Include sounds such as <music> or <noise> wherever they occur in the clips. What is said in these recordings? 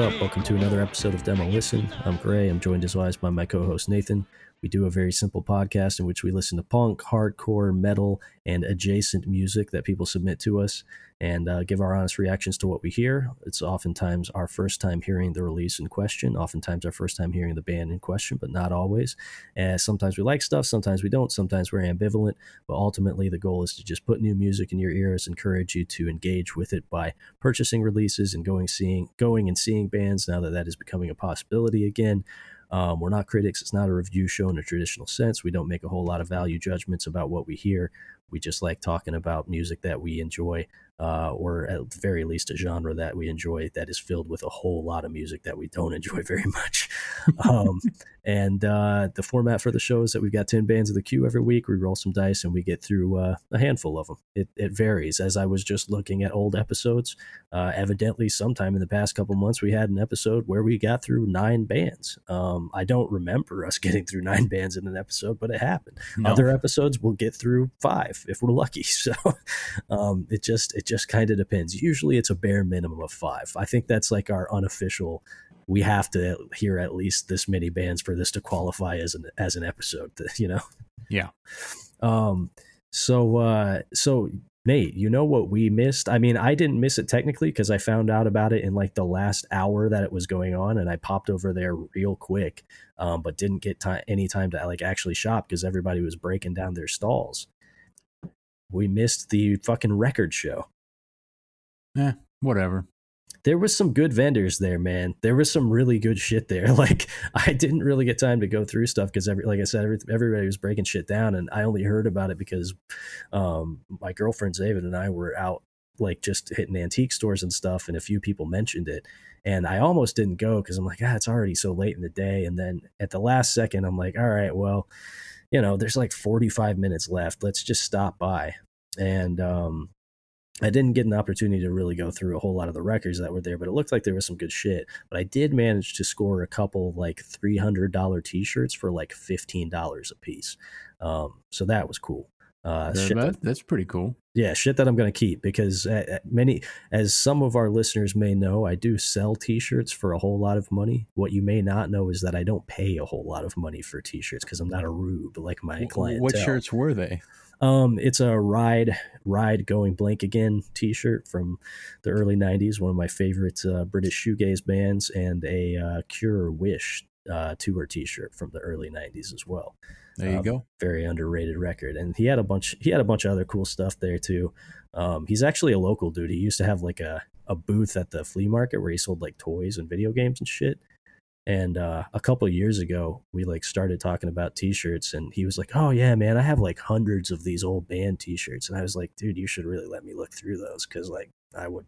Up? Welcome to another episode of Demo Listen. I'm Gray. I'm joined as always by my co host Nathan. We do a very simple podcast in which we listen to punk, hardcore, metal, and adjacent music that people submit to us and uh, give our honest reactions to what we hear. It's oftentimes our first time hearing the release in question, oftentimes our first time hearing the band in question, but not always. And sometimes we like stuff, sometimes we don't, sometimes we're ambivalent, but ultimately the goal is to just put new music in your ears, encourage you to engage with it by purchasing releases and going seeing going and seeing bands now that that is becoming a possibility again. Um, we're not critics. It's not a review show in a traditional sense. We don't make a whole lot of value judgments about what we hear. We just like talking about music that we enjoy, uh, or at the very least, a genre that we enjoy that is filled with a whole lot of music that we don't <laughs> enjoy very much. um, and uh, the format for the show is that we've got 10 bands of the queue every week. We roll some dice and we get through uh, a handful of them. It, it, varies. As I was just looking at old episodes, uh, evidently, sometime in the past couple months, we had an episode where we got through nine bands. Um, I don't remember us <laughs> getting through nine bands in an episode, but it happened. No. Other episodes we'll get through five if we're lucky. <laughs> So um, it just it just kind of depends. Usually it's a bare minimum of five. I think that's like our unofficial. We have to hear at least this many bands for this to qualify as an as an episode. <laughs> You know. Yeah. Um. So uh. So Nate, you know what we missed? I mean, I didn't miss it technically because I found out about it in like the last hour that it was going on, and I popped over there real quick, um, but didn't get time, any time to like actually shop because everybody was breaking down their stalls we missed the fucking record show. Yeah, whatever. There was some good vendors there, man. There was some really good shit there. <laughs> Like I didn't really get time to go through stuff because every, like I said, every, everybody was breaking shit down, and I only heard about it because um, my girlfriend David and I were out like just hitting antique stores and stuff, and a few people mentioned it, and I almost didn't go because I'm like, ah, it's already so late in the day, and then at the last second, I'm like, all right, well you know, there's like 45 minutes left. Let's just stop by. And um, I didn't get an opportunity to really go through a whole lot of the records that were there, but it looked like there was some good shit. But I did manage to score a couple like $300 t shirts for like $15 a piece. Um, so that was cool. Uh, that, that's pretty cool. Yeah, shit that I'm going to keep because many, as some of our listeners may know, I do sell T-shirts for a whole lot of money. What you may not know is that I don't pay a whole lot of money for T-shirts because I'm not a rube like my client. What shirts were they? Um, it's a ride, ride going blank again T-shirt from the early '90s. One of my favorite uh, British shoegaze bands, and a uh, Cure Wish uh, tour T-shirt from the early '90s as well. There you um, go. Very underrated record, and he had a bunch. He had a bunch of other cool stuff there too. Um, he's actually a local dude. He used to have like a a booth at the flea market where he sold like toys and video games and shit. And uh, a couple years ago, we like started talking about T-shirts, and he was like, "Oh yeah, man, I have like hundreds of these old band T-shirts." And I was like, "Dude, you should really let me look through those because like I would,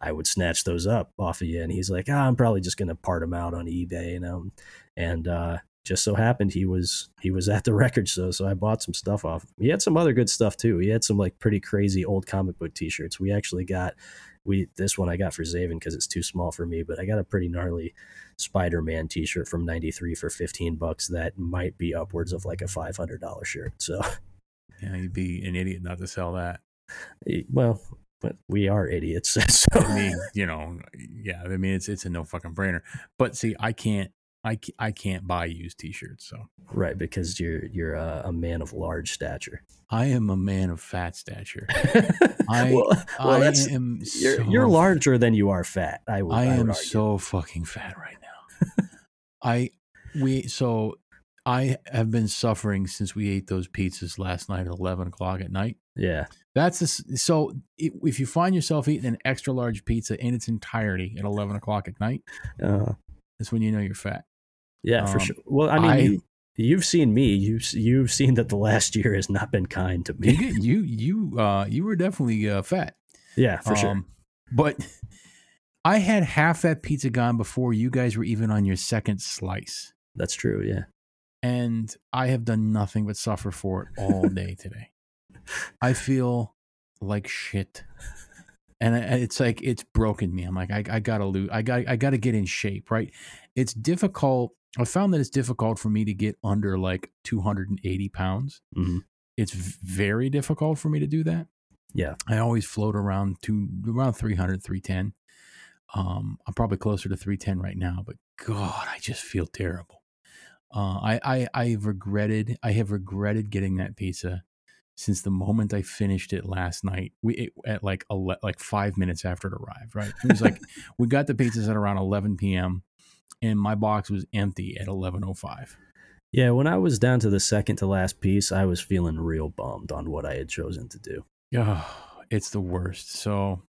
I would snatch those up off of you." And he's like, oh, "I'm probably just gonna part them out on eBay," you know. And uh, just so happened he was he was at the <laughs> record show, so I bought some stuff off. He had some other good stuff too. He had some like pretty crazy old comic book T-shirts. We actually got we this one I got for Zaven because it's too small for me, but I got a pretty gnarly Spider-Man T-shirt from '93 for 15 bucks. That might be upwards of like a $500 shirt. So yeah, you'd be an idiot not to sell that. Well, but we are idiots. <laughs> So. I mean, you know, yeah. I mean, it's it's a no fucking brainer. But see, I can't I, I can't buy used t-shirts so. Right because you're you're a, a man of large stature. I am a man of fat stature. <laughs> I well, well, I am you're, so, you're larger than you are fat i, would, I, I am so fucking fat right now. <laughs> I we so i have been suffering since we ate those pizzas last night at 11 o'clock at night. Yeah. That's a, so if you find yourself eating an extra large pizza in its entirety at 11 o'clock at night uh, that's when you know you're fat yeah, um, for sure. Well, I mean, I, you, you've seen me. You've you've seen that the last year has not been kind to me. You you you, uh, you were definitely uh, fat. Yeah, for um, sure. But <laughs> I had half that pizza gone before you guys were even on your second slice. That's true. Yeah. And I have done nothing but suffer for it all <laughs> day today. I feel like shit and it's like it's broken me. I'm like, I, I gotta lose. I got I gotta get in shape, right? It's difficult I found that it's difficult for me to get under like 280 pounds. Mm-hmm. It's very difficult for me to do that. Yeah. I always float around to around 300, 310. Um, I'm probably closer to 310 right now, but God, I just feel terrible. Uh, I, I I've regretted I have regretted getting that pizza since the moment I finished it last night. We it, at like ele- like five minutes after it arrived. Right, it was like <laughs> we got the pizzas at around 11 p.m. and my box was empty at 11:05. Yeah, when I was down to the second to last piece, I was feeling real bummed on what I had chosen to do. Yeah, it's the worst. So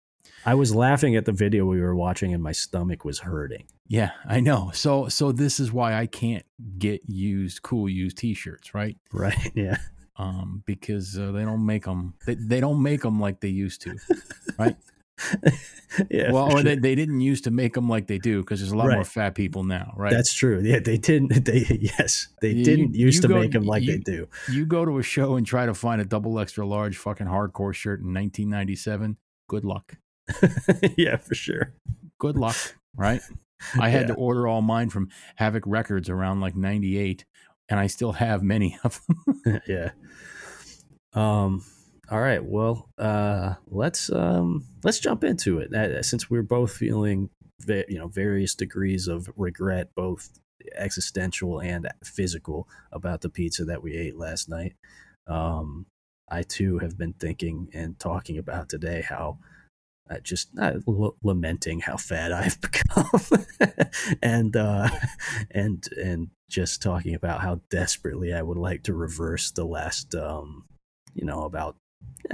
I was laughing at the video we were watching and my stomach was hurting. yeah, I know. So so this is why I can't get used cool used t-shirts, right? Right. <laughs> Yeah. Um, because uh, they don't make them. They, they don't make them like they used to. <laughs> <laughs> yeah. well, or they, sure. they didn't used to make them like they do because there's a lot more fat people now, right? That's true. Yeah, they didn't. <laughs> They yes, they You- didn't you used to go- make them like they do. you go to a show and try to find a double extra large fucking hardcore shirt in 1997. Good luck. <laughs> yeah, for sure. Good luck, right? I had Yeah. to order all mine from Havoc Records around like 98, and I still have many of them. yeah. Um. All right. Well, uh, let's um, let's jump into it. Uh, since we're both feeling, you know, various degrees of regret, both existential and physical, about the pizza that we ate last night. Um, I too have been thinking and talking about today how. Uh, just uh, l- lamenting how fat <laughs> I've become, <laughs> and uh, and and just talking about how desperately I would like to reverse the last, um, you know, about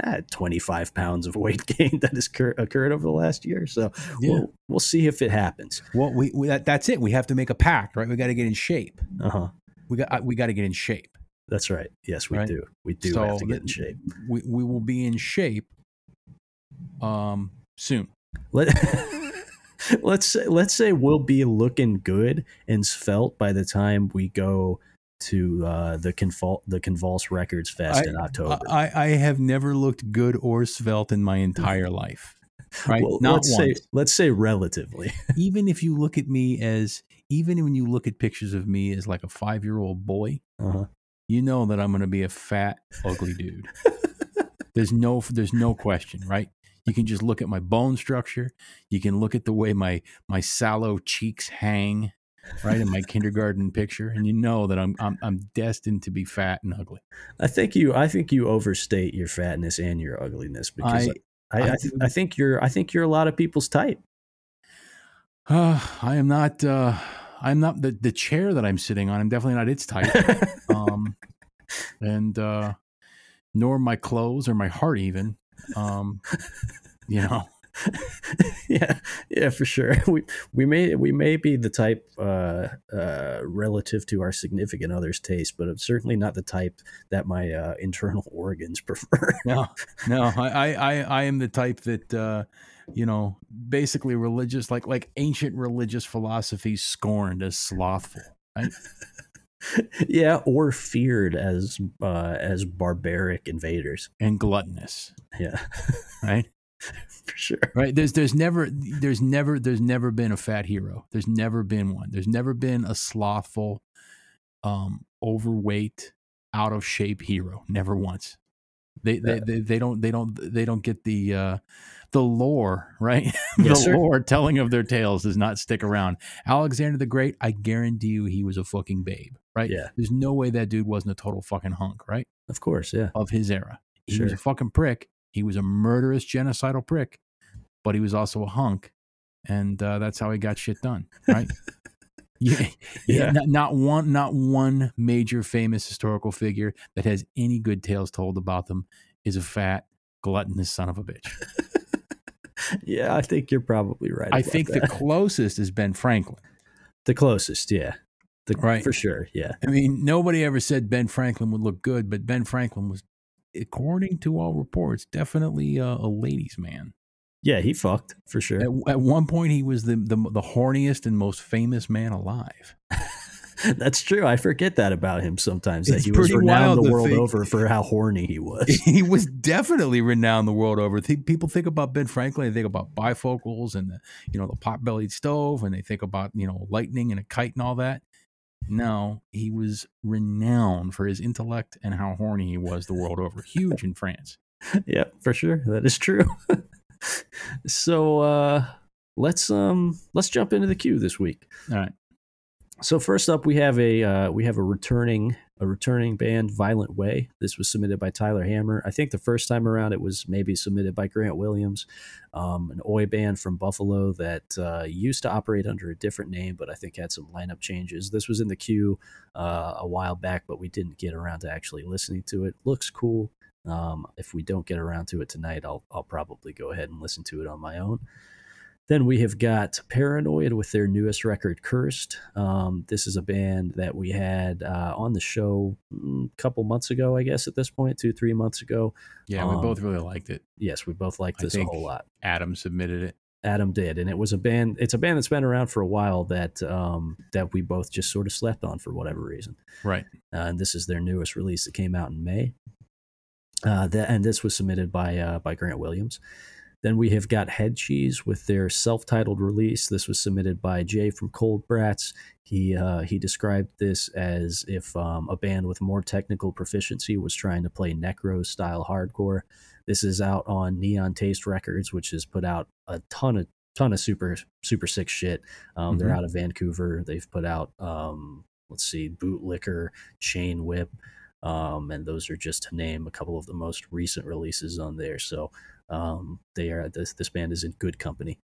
uh, 25 pounds of weight <laughs> gain that has cur- occurred over the last year. So we'll, we'll see if it happens. Well, we, we that, that's it. We have to make a pact, right? We got to get in shape. Uh huh. We got we got to get in shape. That's right. Yes, we Right. do. We do So have to get in shape. We we will be in shape um soon. Let, <laughs> let's say, let's say we'll be looking good and svelte by the time we go to uh, the Convul- the Convulse Records Fest I- in October. I, I have never looked good or svelte in my entire life. Right? Well, Not let's once. say let's say relatively. <laughs> even if you look at me as even when you look at pictures of me as like a five year old boy, Uh-huh. you know that I'm going to be a fat, ugly dude. there's no there's no question, right? You can just look at my bone structure. You can look at the way my my sallow cheeks hang, right in my kindergarten picture, and you know that I'm I'm I'm destined to be fat and ugly. I think you I think you overstate your fatness and your ugliness because I- I I, I th- I think you're I think you're a lot of people's type. Uh, <sighs> I am not. Uh, I'm not the the chair that I'm sitting on. I'm definitely not its type. um, and uh, nor my clothes or my heart even. Um, you know, <laughs> yeah, yeah, for sure. <laughs> We we may we may be the type uh, uh, relative to our significant other's taste, but it's certainly not the type that my uh, internal <laughs> organs prefer. no, no. I, I, I, I am the type that, uh, you know, basically religious, like like ancient religious philosophy scorned as slothful. Right? yeah, or feared as uh, as barbaric invaders. and gluttonous, Yeah, right? <laughs> for sure. Right. There's there's never there's never there's never been a fat hero. There's never been one. There's never been a slothful, um, overweight, out of shape hero. Never once. They they, they they don't they don't they don't get the uh the lore, right? <laughs> the Yes, lore telling of their tales does not stick around. Alexander the Great, I guarantee you he was a fucking babe, right? Yeah. There's no way that dude wasn't a total fucking hunk, right? Of course, yeah. of his era. He was Sure. a fucking prick. He was a murderous, genocidal prick, but he was also a hunk, and uh, that's how he got shit done, right? <laughs> yeah, Yeah. Not, not one, not one major famous historical figure that has any good tales told about them is a fat, gluttonous son of a bitch. <laughs> Yeah, I think you're probably right. I think the closest is Ben Franklin. the closest, yeah, the, Right. for sure, yeah. I mean, nobody ever said Ben Franklin would look good, but Ben Franklin was, according to all reports, definitely a, a ladies' man. Yeah, he fucked for sure. At, at one point, he was the, the the horniest and most famous man alive. <laughs> That's true. I forget that about him sometimes. That It's he was renowned the world think- over for how horny he was. <laughs> he was definitely renowned the world over. People think about Ben Franklin, they think about bifocals and the you know the pot-bellied stove, and they think about you know lightning and a kite and all that. No, he was renowned for his intellect and how horny he was the world over. Huge in France. <laughs> yeah, for sure. That is true. <laughs> so, uh, let's um let's jump into the queue this week. All right. So first up, we have a uh, we have a returning a returning band, Violent Way. This was submitted by Tyler Hammer. I think the first time around it was maybe submitted by Grant Williams, um, an Oi band from Buffalo that uh, used to operate under a different name, but I think had some lineup changes. This was in the queue uh, a while back, but we didn't get around to actually listening to it. Looks cool. Um, if we don't get around to it tonight, I'll I'll probably go ahead and listen to it on my own. Then we have got Paranoid with their newest record, Cursed. Um, this is a band that we had uh, on the show a mm, couple months ago, I guess, at this point, two, three months ago. Yeah, we um, both really liked it. Yes, we both liked this a whole lot. Adam submitted it. Adam did, and it was a band. It's a band that's been around for a while that um, that we both just sort of slept on for whatever reason. Right. Uh, and this is their newest release that came out in May. Uh, that, and this was submitted by uh, by Grant Williams. Then we have got Head Cheese with their self-titled release. This was submitted by Jay from Cold Brats. He uh, he described this as if um, a band with more technical proficiency was trying to play necro style hardcore. This is out on Neon Taste Records, which has put out a ton of ton of super super sick shit. Um, mm-hmm. They're out of Vancouver. They've put out um, let's see, Bootlicker, Chain Whip. Um, and those are just to name a couple of the most recent releases on there. So um, they are this this band is in good company.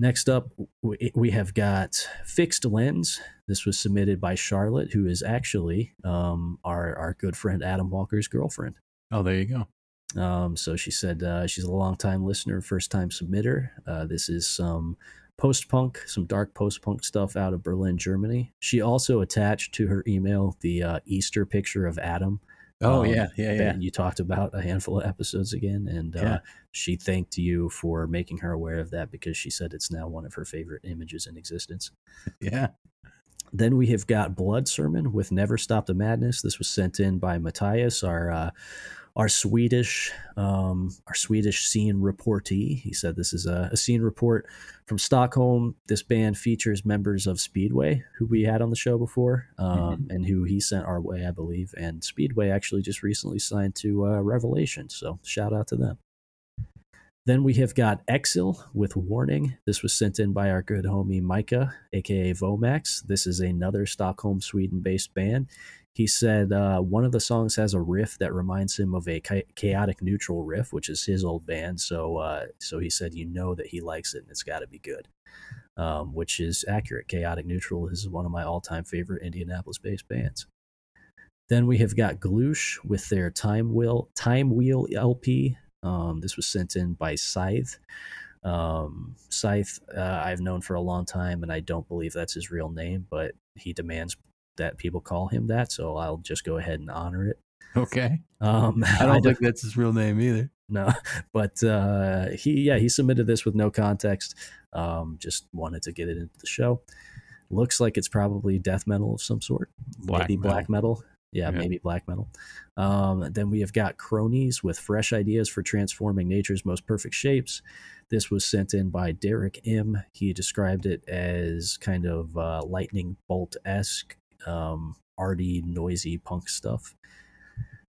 Next up, we, we have got Fixed Lens. This was submitted by Charlotte, who is actually um, our our good friend Adam Walker's girlfriend. Oh, there you go. Um, so she said uh, she's a long time listener, first time submitter. Uh, this is some post punk, some dark post punk stuff out of Berlin, Germany. She also attached to her email the uh, Easter picture of Adam Oh um, yeah, yeah, yeah. You talked about a handful of episodes again, and uh, she thanked you for making her aware of that because she said it's now one of her favorite images in existence. <laughs> Yeah. Then we have got Blood Sermon with Never Stop the Madness. This was sent in by Matthias, our uh, our Swedish um, our Swedish scene reportee. He said this is a, a, scene report from Stockholm. This band features members of Speedway, who we had on the show before, um, mm-hmm. and who he sent our way, I believe. And Speedway actually just recently signed to uh, Revelation, so shout out to them. Then we have got Exil with Warning. This was sent in by our good homie Micah, aka Vomax. This is another Stockholm, Sweden based band. He said uh, one of the songs has a riff that reminds him of a chaotic neutral riff, which is his old band. So, uh, so he said, you know that he likes it, and it's got to be good, um, which is accurate. Chaotic neutral is one of my all-time favorite Indianapolis-based bands. Then we have got Gloosh with their Time Wheel Time Wheel LP. Um, this was sent in by Scythe. Um, Scythe, uh, I've known for a long time, and I don't believe that's his real name, but he demands that people call him that, so I'll just go ahead and honor it. Okay. Um, <laughs> I don't I think that's his real name either. No, <laughs> but uh, he yeah he submitted this with no context. Um, just wanted to get it into the show. Looks like it's probably death metal of some sort, black maybe metal. black metal. Yeah, yeah, maybe black metal. Um, then we have got cronies with fresh ideas for transforming nature's most perfect shapes. This was sent in by Derek M. He described it as kind of uh, lightning bolt esque um, arty, noisy punk stuff.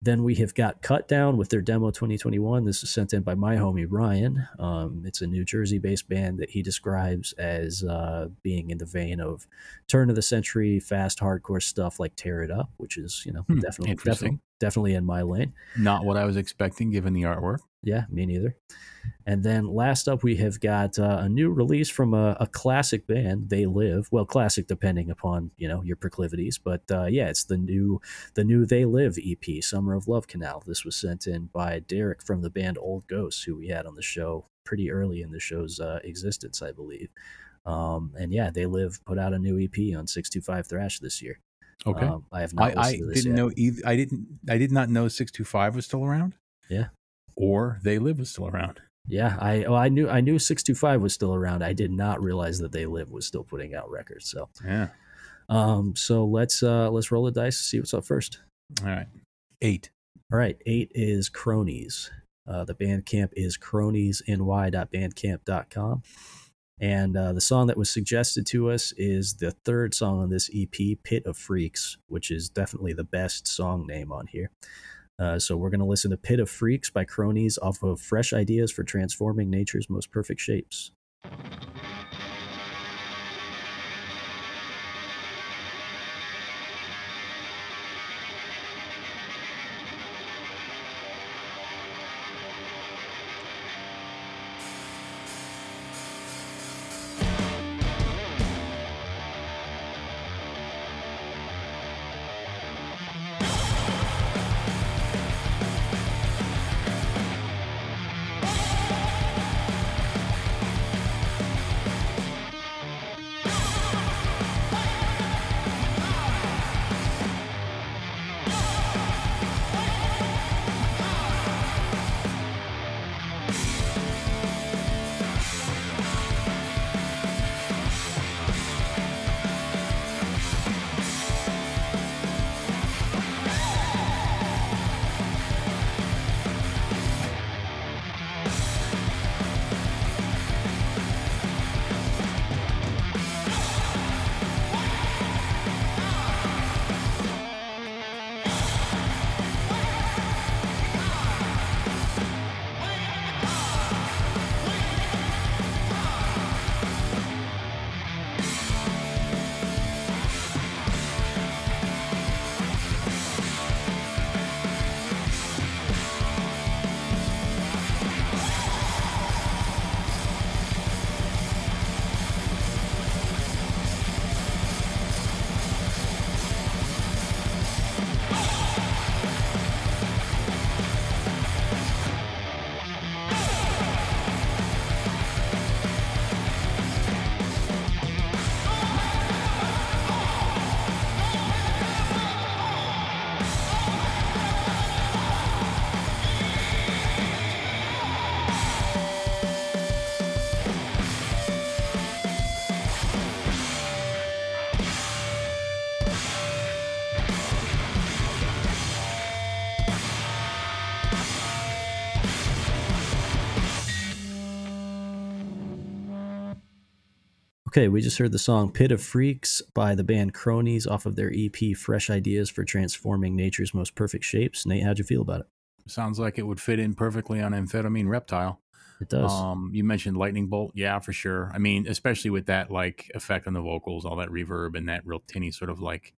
Then we have got Cut Down with their demo 2021. This is sent in by my homie Ryan. Um, it's a New Jersey based band that he describes as uh, being in the vein of turn of the century fast hardcore stuff like Tear It Up, which is, you know, hmm, definitely, definitely, definitely in my lane. Not what I was expecting given the artwork. Yeah, me neither. And then last up, we have got uh, a new release from a, a, classic band, They Live. Well, classic depending upon you know your proclivities, but uh, yeah, it's the new the new They Live EP, Summer of Love Canal. This was sent in by Derek from the band Old Ghosts, who we had on the show pretty early in the show's uh, existence, I believe. Um, and yeah, They Live put out a new EP on Six Two Five Thrash this year. Okay, um, I have not. I, I didn't yet. know either. I didn't. I did not know Six Two Five was still around. Yeah, or They Live was still around. Yeah, I well, I knew I knew six two five was still around. I did not realize that They Live was still putting out records. So yeah. Um. So let's uh let's roll the dice to see what's up first. All right. Eight. All right. Eight is Cronies. Uh, the Bandcamp is croniesny.bandcamp.com. And uh, the song that was suggested to us is the third song on this EP, Pit of Freaks, which is definitely the best song name on here. Uh, so we're going to listen to Pit of Freaks by Cronies off of Fresh Ideas for Transforming Nature's Most Perfect Shapes. Okay, we just heard the song Pit of Freaks by the band Cronies off of their EP Fresh Ideas for Transforming Nature's Most Perfect Shapes. Nate, how'd you feel about it? Sounds like it would fit in perfectly on Amphetamine Reptile. It does. Um, you mentioned lightning bolt, yeah, for sure. I mean, especially with that like effect on the vocals, all that reverb and that real tinny sort of like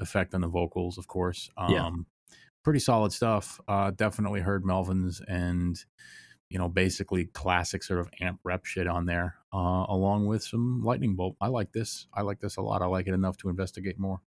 effect on the vocals, of course. Um, Yeah. pretty solid stuff. Uh, definitely heard Melvins and you know basically classic sort of amp rep shit on there, uh, along with some lightning bolt. I like this. I like this a lot. I like it enough to investigate more.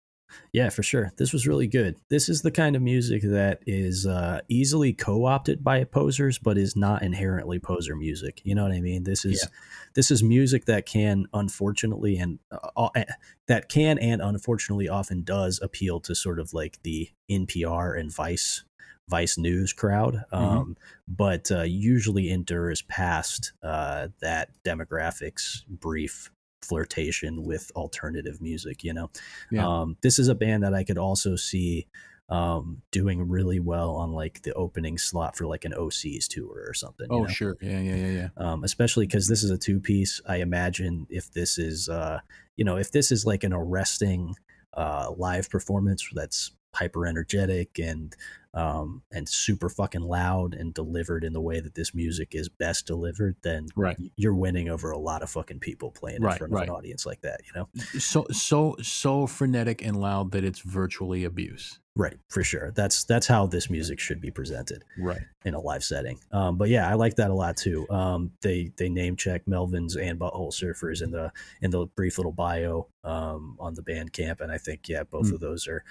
Yeah, for sure. This was really good. This is the kind of music that is uh, easily co-opted by posers, but is not inherently poser music. You know what I mean? This is Yeah. this is music that can, unfortunately, and uh, uh, that can and unfortunately often does appeal to sort of like the NPR and Vice Vice News crowd, um, but uh, usually endures past uh, that demographics brief flirtation with alternative music. You know. Yeah. Um, this is a band that I could also see um, doing really well on like the opening slot for like an OCs tour or something. you oh, know? sure. Yeah, yeah, yeah, yeah. Um, especially because this is a two piece. I imagine if this is, uh, you know, if this is like an arresting uh, live performance that's hyper energetic and um, and super fucking loud and delivered in the way that this music is best delivered, then Right. you're winning over a lot of fucking people playing in Right, front of right. an audience like that. You know. So so so frenetic and loud that it's virtually abuse. Right, for sure. That's that's how this music should be presented Right. in a live setting. Um, but yeah, I like that a lot too. Um, they they name check Melvins and Butthole Surfers in the in the brief little bio um, on the Bandcamp, and I think yeah, both Mm. of those are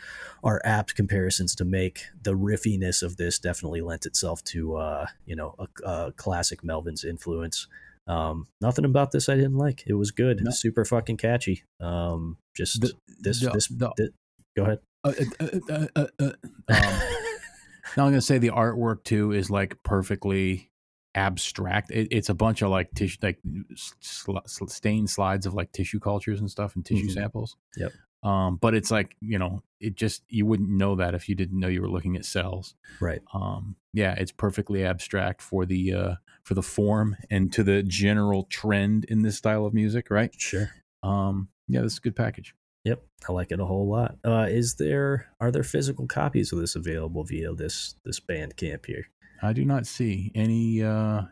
are apt comparisons to make. The riffiness of this definitely lent itself to uh, you know a, a classic Melvins influence. Um, nothing about this I didn't like. It was good, No. super fucking catchy. Um, just The- this the- this, the- thi- go ahead. Uh, uh, uh, uh, uh, um, Now I'm gonna say the artwork too is like perfectly abstract. It, it's a bunch of like tissue, like sl- stained slides of like tissue cultures and stuff and tissue Mhm. samples. Yep. Um, but it's like you know, it just you wouldn't know that if you didn't know you were looking at cells. right. Um, yeah, it's perfectly abstract for the uh, for the form and to the general trend in this style of music. Right. Sure. Um, yeah, this is a good package. Yep, I like it a whole lot. Uh, is there are there physical copies of this available via this this Bandcamp here? I do not see any. Uh,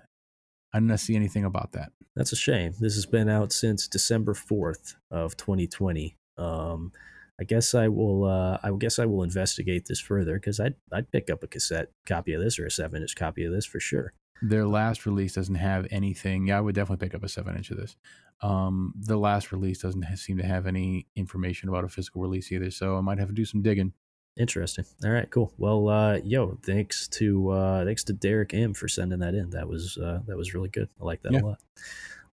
I do not see anything about that. That's a shame. This has been out since December fourth of 2020. Um, I guess I will. Uh, I guess I will investigate this further because I'd I'd pick up a cassette copy of this or a seven inch copy of this for sure. Their last release doesn't have anything. Yeah, I would definitely pick up a seven inch of this. Um, the last release doesn't ha- seem to have any information about a physical release either, so I might have to do some digging. Interesting. All right, cool. Well, uh, yo, thanks to uh, thanks to Derek M for sending that in. That was uh, that was really good. I like that Yeah. a lot.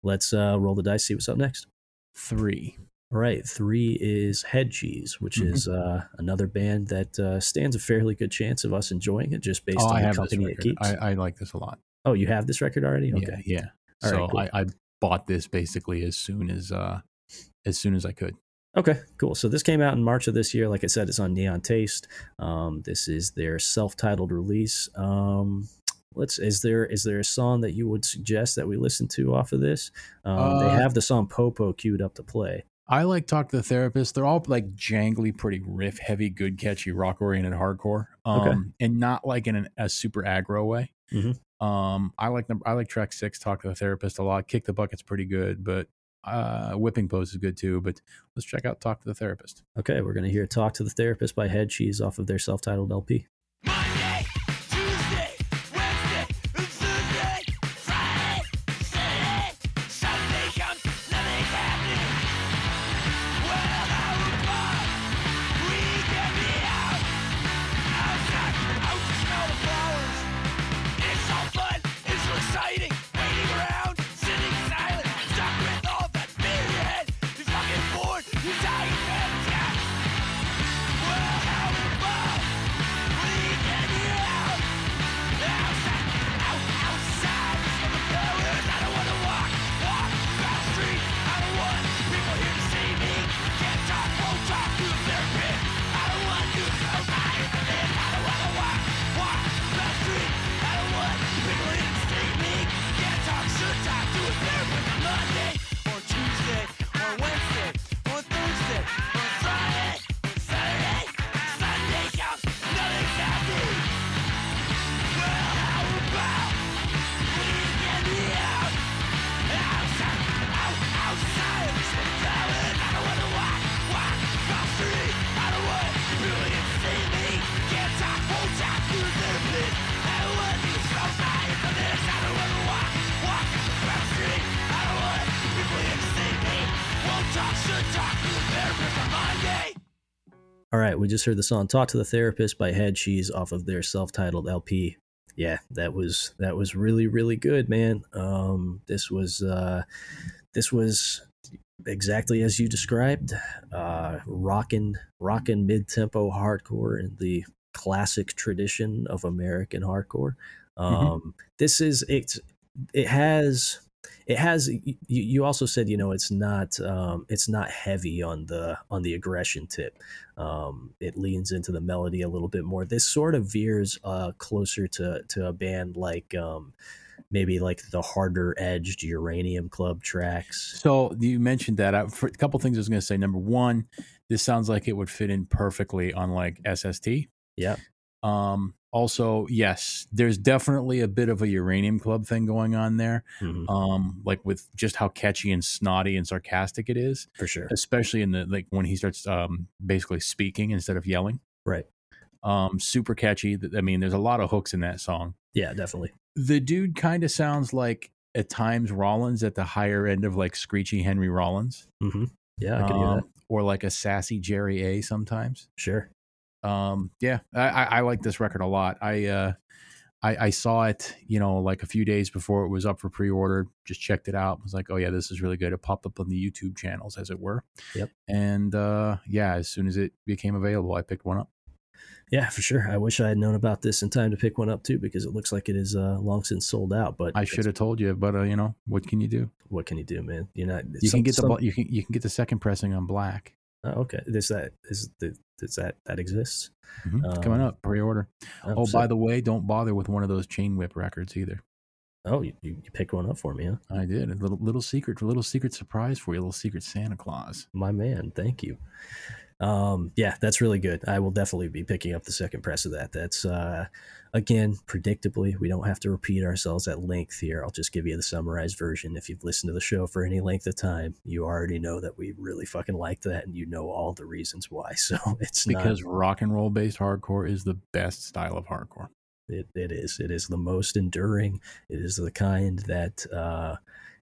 Let's uh, roll the dice. See what's up next. Three. All right, three is Head Cheese, which Mhm. is uh, another band that uh, stands a fairly good chance of us enjoying it just based oh, on I the have company it keeps. I, I like this a lot. Oh, you have this record already? Okay. Yeah, yeah. All so right, cool. I, I bought this basically as soon as uh, as soon as I could. Okay, cool. So this came out in March of this year. Like I said, it's on Neon Taste. Um, this is their self-titled release. Um, let's. Is there is there a song that you would suggest that we listen to off of this? Um, they Uh, have the song Popo queued up to play. I like Talk to the Therapist. They're all like jangly, pretty riff heavy, good, catchy, rock oriented hardcore. Um, Okay. and not like in an, a super aggro way. Mhm. Um, I like number, I like track six, Talk to the Therapist a lot. Kick the Bucket's pretty good, but uh, Whipping Pose is good too. But let's check out Talk to the Therapist. Okay, we're gonna hear "Talk to the Therapist" by Head Cheese off of their self-titled LP. All right, we just heard the song "Talk to the Therapist" by Head Cheese off of their self-titled LP. Yeah, that was that was really really good, man. Um, this was uh, this was exactly as you described, uh, rockin' rockin' mid-tempo hardcore in the classic tradition of American hardcore. Um, This is it. It has it has you, you also said you know it's not um, it's not heavy on the on the aggression tip um, it leans into the melody a little bit more this sort of veers uh, closer to to a band like um, maybe like the harder edged uranium club tracks So you mentioned that. I, for a couple things I was going to say. Number one, this sounds like it would fit in perfectly on like SST. Yep. Um, also, yes, there's definitely a bit of a Uranium Club thing going on there. Mhm, Um, like with just how catchy and snotty and sarcastic it is, for sure especially in the like when he starts um basically speaking instead of yelling. right Um, super catchy. I mean, there's a lot of hooks in that song. yeah definitely The dude kind of sounds like at times Rollins at the higher end of like screechy Henry Rollins. mm-hmm. yeah i can hear that um, or like a sassy Jerry A sometimes. sure Um, yeah, I, I, like this record a lot. I, uh, I, I saw it, you know, like a few days before it was up for pre-order. Just checked it out. Was like, oh yeah, this is really good. It popped up on the YouTube channels, as it were. Yep. And uh, yeah, as soon as it became available, I picked one up. yeah for sure i wish i had known about this in time to pick one up too because it looks like it is uh, long since sold out but I should have told you, but uh, you know, what can you do? what can you do man you're not You some- can get the some- bl- you can you can get the second pressing on black. Oh, okay. Is that is the does that that exists? Mhm. It's coming Um, up pre-order. Oh, so- by the way, don't bother with one of those chain whip records either. oh, you, you you picked one up for me, huh? I did a little little secret, a little secret surprise for you, a little secret Santa Claus. My man, thank you. Um, yeah, that's really good. I will definitely be picking up the second press of that. That's uh, again, predictably, we don't have to repeat ourselves at length here. I'll just give you the summarized version. If you've listened to the show for any length of time, you already know that we really fucking like that, and you know all the reasons why. <laughs> So it's because not, rock and roll based hardcore is the best style of hardcore. It, it is. It is the most enduring. It is the kind that uh,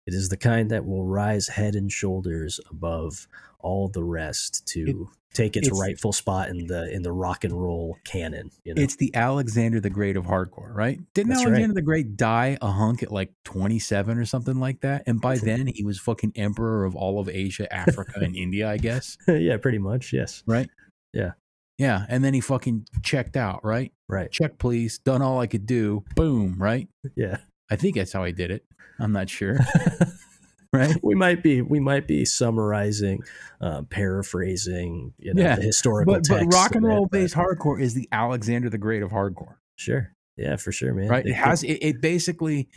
it is the kind that will rise head and shoulders above all the rest to take its, it's- rightful spot in the in the rock and roll canon. You know, It's the Alexander the Great of hardcore, right? Didn't That's Alexander right. the Great die a hunk at like 27 or something like that? And by then he was fucking emperor of all of Asia, Africa, and India, I guess, <laughs> yeah, pretty much. Yes. right? Yeah. Yeah. And then he fucking checked out, right? Right. Check, please. Done all I could do. Boom, right? Yeah. I think that's how he did it. I'm not sure. <laughs> <laughs> right? we might be we might be summarizing, uh, paraphrasing, you know, Yeah, the historical But, but rock and roll based hardcore is the Alexander the Great of hardcore. Sure. Yeah, for sure, man. right They it has it, it basically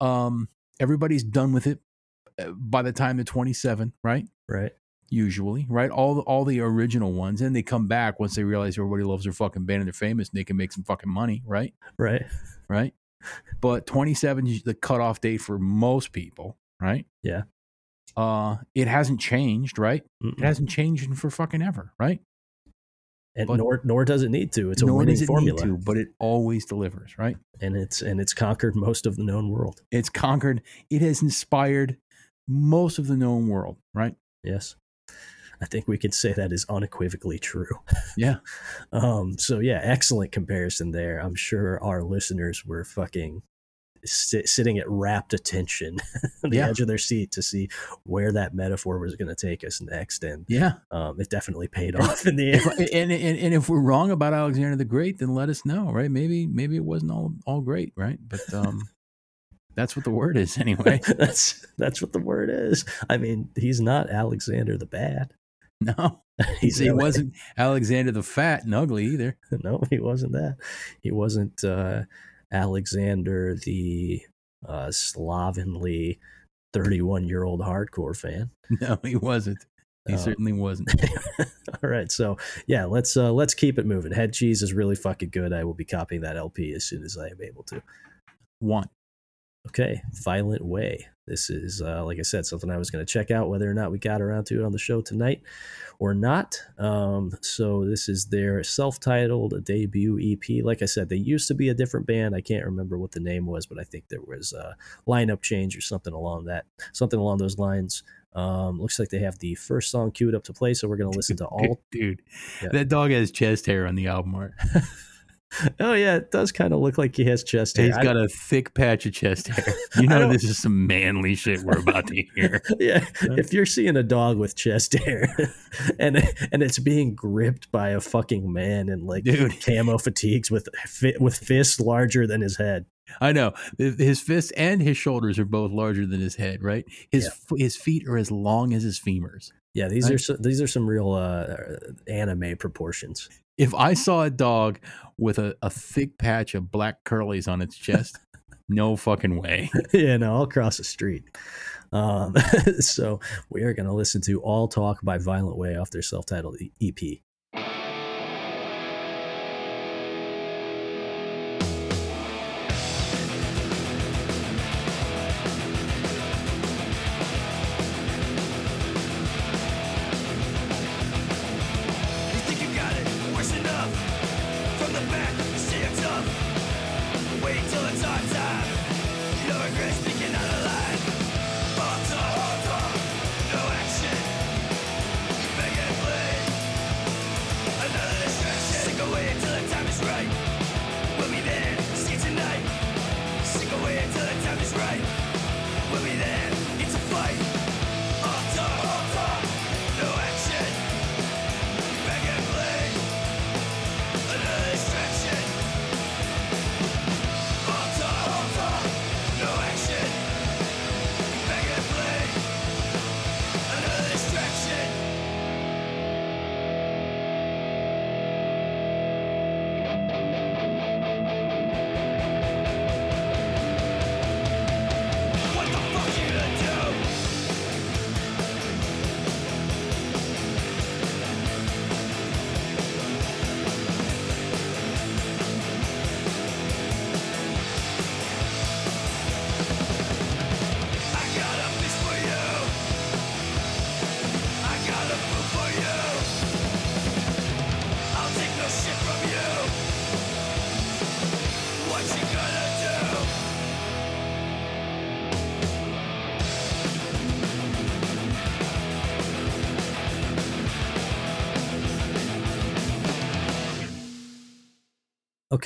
um everybody's done with it uh, by the time they're 27 right right. usually right all the all the original ones and they come back once they realize everybody loves their fucking band and they're famous and they can make some fucking money right Right. right but 27 is the cutoff date for most people right Yeah. uh it hasn't changed right Mm-mm. it hasn't changed for fucking ever right and but- nor nor does it need to. It's a winning it formula, to, but it always delivers right and it's and it's conquered most of the known world. it's conquered it has inspired most of the known world right Yes. I think we could say that is unequivocally true. Yeah. <laughs> Um, so yeah, excellent comparison there. I'm sure our listeners were fucking sit, sitting at rapt attention <laughs> on the Yeah. edge of their seat to see where that metaphor was going to take us next, and yeah um, it definitely paid off in the end. and, and and if we're wrong about Alexander the Great, then let us know, right? Maybe maybe it wasn't all all great, right? But um, that's what the word is <laughs> anyway. that's that's what the word is. I mean, he's not Alexander the Bad. No, <laughs> He's he wasn't Alexander the Fat and ugly either. no, he wasn't that. He wasn't uh, Alexander the uh, slovenly thirty-one-year-old hardcore fan. <laughs> No, he wasn't. He Oh. certainly wasn't. <laughs> All right, so yeah, let's uh, let's keep it moving. Head cheese is really fucking good. I will be copying that LP as soon as I am able to. One. Okay, Violent Way. This is, uh, like I said, something I was going to check out whether or not we got around to it on the show tonight or not. Um, so this is their self-titled debut EP. Like I said, they used to be a different band. I can't remember what the name was, but I think there was a lineup change or something along that, something along those lines. Um, looks like they have the first song queued up to play, so we're gonna listen to <laughs> all. dude. Yeah. That dog has chest hair on the album art. <laughs> Oh yeah, it does kind of look like he has chest hair. He's got a thick patch of chest hair. <laughs> You know this is some manly shit we're about to hear. <laughs> yeah, if you're seeing a dog with chest hair <laughs> and and it's being gripped by a fucking man in like Dude. camo fatigues with with fists larger than his head. I know his fists and his shoulders are both larger than his head. Right? His Yeah. his feet are as long as his femurs. Yeah, these Right. are so, these are some real uh, anime proportions. If I saw a dog with a, a thick patch of black curlies on its chest, <laughs> no fucking way. <laughs> yeah, no, I'll cross the street. Um, <laughs> so we are going to listen to "All Talk" by Violent Way off their self-titled EP.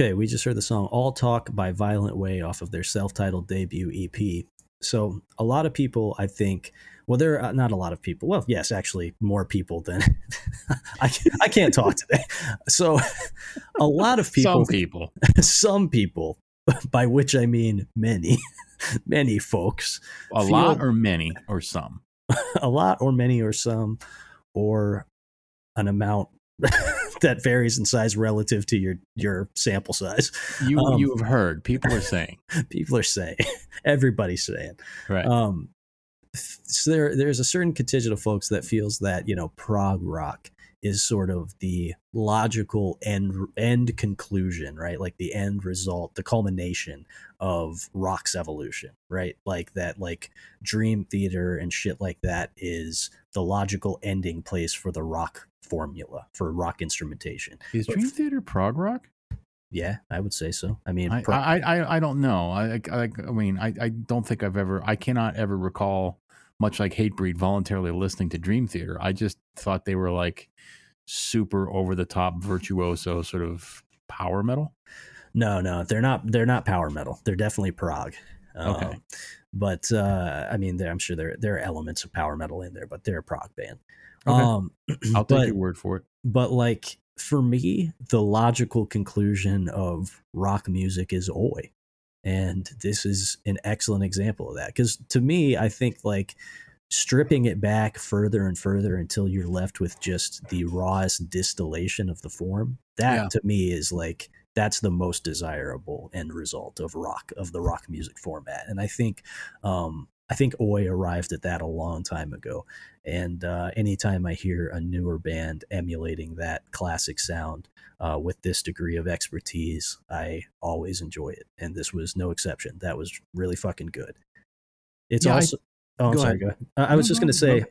Okay, we just heard the song All Talk by Violent Way off of their self titled debut EP. So, a lot of people, I think, well, there are uh, not a lot of people. Well, yes, actually, more people than <laughs> I, can't- I can't talk today. <laughs> So, a lot of people, Some people. <laughs> some people, by which I mean many, many folks, A feel- lot or many or some. a lot or many or some, or an amount <laughs> that varies in size relative to your your sample size. You Um, you have heard. People are saying. <laughs> People are saying, <laughs> everybody's saying. Right. Um, so there, there's a certain contingent of folks that feels that you know prog rock is sort of the logical end end conclusion, right? Like the end result, the culmination of rock's evolution, right? Like that, like Dream Theater and shit like that is the logical ending place for the rock formula for rock instrumentation. Is but- Dream Theater prog rock? Yeah, I would say so. I mean, I, pro- I, I, I don't know. I, I, I mean, I, I don't think I've ever, I cannot ever recall, much like Hatebreed, voluntarily listening to Dream Theater. I just thought they were like super over the top virtuoso sort of power metal. No, no, they're not. They're not power metal. They're definitely prog. Okay. Um, but uh, I mean, I'm sure there there are elements of power metal in there, but they're a prog band. Okay. Um, <clears throat> I'll take but, your word for it. but like for me, the logical conclusion of rock music is oi, and this is an excellent example of that. Because to me, I think like stripping it back further and further until you're left with just the rawest distillation of the form that Yeah. to me is like that's the most desirable end result of rock of the rock music format and i think um i think oi arrived at that a long time ago and uh anytime i hear a newer band emulating that classic sound uh, with this degree of expertise i always enjoy it and this was no exception that was really fucking good it's Yeah, I- also oh i'm go sorry ahead. go ahead. Uh, i was just going to say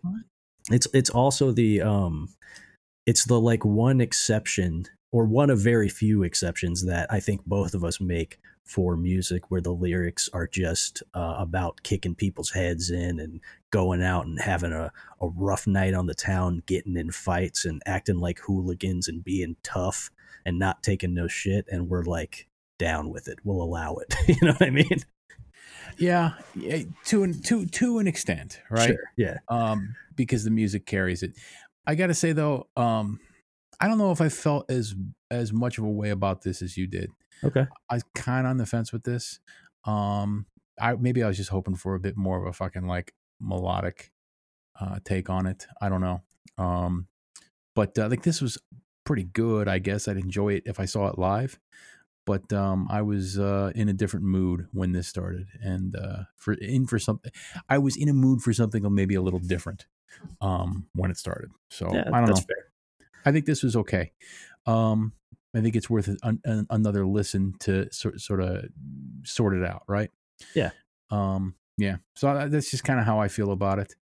it's it's also the um it's the like one exception or one of very few exceptions that I think both of us make for music where the lyrics are just uh, about kicking people's heads in and going out and having a, a rough night on the town, getting in fights and acting like hooligans and being tough and not taking no shit. And we're like down with it. We'll allow it. <laughs> you know what I mean? Yeah, yeah, to an to to an extent, right? Sure. Yeah. Um, because the music carries it. I got to say though, um, I don't know if I felt as as much of a way about this as you did. Okay. I was kind of on the fence with this. Um, I maybe I was just hoping for a bit more of a fucking like melodic uh, take on it. I don't know. Um, but uh, like this was pretty good. I guess I'd enjoy it if I saw it live. But um, I was uh, in a different mood when this started, and uh, for in for something, I was in a mood for something maybe a little different um, when it started. So yeah, I don't know. fair. I think this was okay. Um, I think it's worth an, an, another listen to sort sort of sort it out, right? Yeah. Um, yeah. So uh, that's just kind of how I feel about it.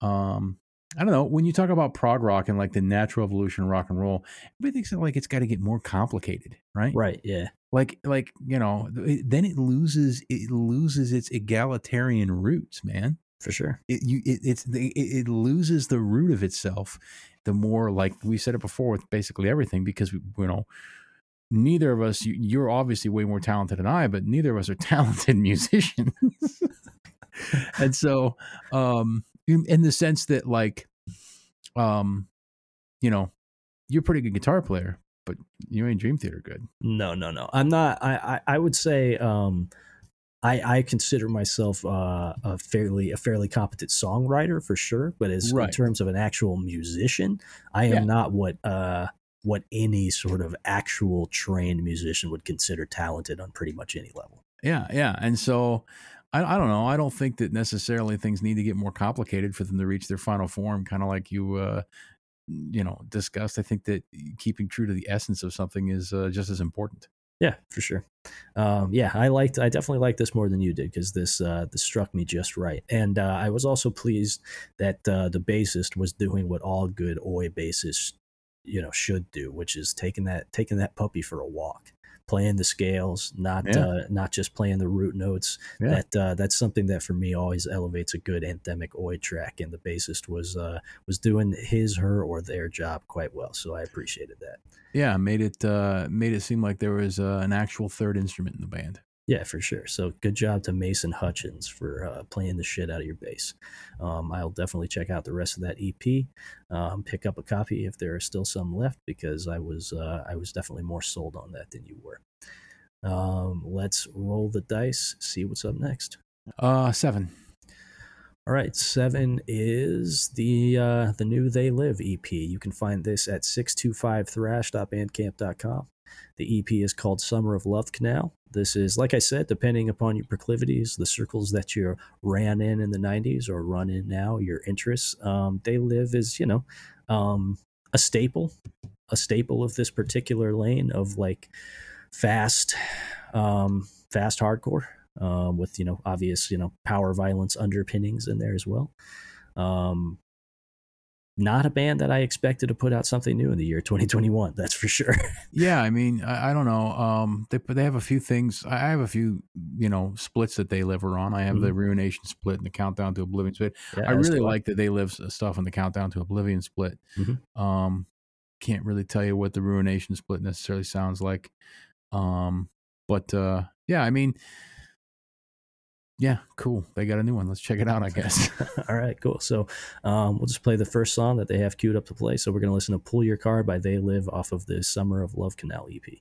Um, I don't know. When you talk about prog rock and like the natural evolution of rock and roll, everybody thinks like it's got to get more complicated, right? Right. Yeah. Like, like you know, it, then it loses it loses its egalitarian roots, man For sure. it you it, it's the- it, it loses the root of itself the more like we said it before with basically everything because we, you know neither of us you, you're obviously way more talented than i but neither of us are <laughs> talented musicians and so um in, in the sense that like um you know you're a pretty good guitar player but you ain't dream theater good No, no, no. I'm not. I, I, I would say um, I, I consider myself uh, a fairly a fairly competent songwriter for sure. But as in terms of an actual musician, I am Yeah. not what uh, what any sort of actual trained musician would consider talented on pretty much any level. Yeah, yeah. And so I, I don't know. I don't think that necessarily things need to get more complicated for them to reach their final form, kind of like you, uh, you know, discussed. I think that keeping true to the essence of something is uh, just as important. Yeah, for sure. Um, yeah, I liked. I definitely liked this more than you did because this uh, this struck me just right, and uh, I was also pleased that uh, the bassist was doing what all good oi bassists, you know, should do, which is taking that taking that puppy for a walk, playing the scales, not Yeah. uh, not just playing the root notes. Yeah. That uh, that's something that for me always elevates a good anthemic oi track, and the bassist was uh, was doing his, her, or their job quite well. So I appreciated that. Yeah, made it uh, made it seem like there was uh, an actual third instrument in the band. Yeah, for sure. So good job to Mason Hutchins for uh, playing the shit out of your bass. Um, I'll definitely check out the rest of that EP. Um, pick up a copy if there are still some left because I was uh, I was definitely more sold on that than you were. Um, let's roll the dice. See what's up next. Uh, seven. All right, seven is the uh, the new They Live EP. You can find this at 625thrash.bandcamp.com. The EP is called Summer of Love Canal. This is, like I said, depending upon your proclivities, the circles that you ran in in the 90s or run in now, your interests. Um, they Live as, you know, um, a staple, a staple of this particular lane of like fast, um, fast hardcore um, with you know obvious you know power violence underpinnings in there as well. Um, not a band that I expected to put out something new in the year 2021. That's for sure. <laughs> Yeah, I mean, I, I don't know. Um, they they have a few things. I have a few, you know, splits that they live on. I have the Ruination split and the Countdown to Oblivion split. Yeah, I really do like that they live stuff on the Countdown to Oblivion split. Mhm. Um, can't really tell you what the Ruination split necessarily sounds like. Um, but uh, yeah, I mean, yeah, cool. They got a new one. Let's check it out. I guess. <laughs> All right, cool. So um, we'll just play the first song that they have queued up to play. So we're going to listen to "Pull Your Car" by They Live off of the Summer of Love Canal EP.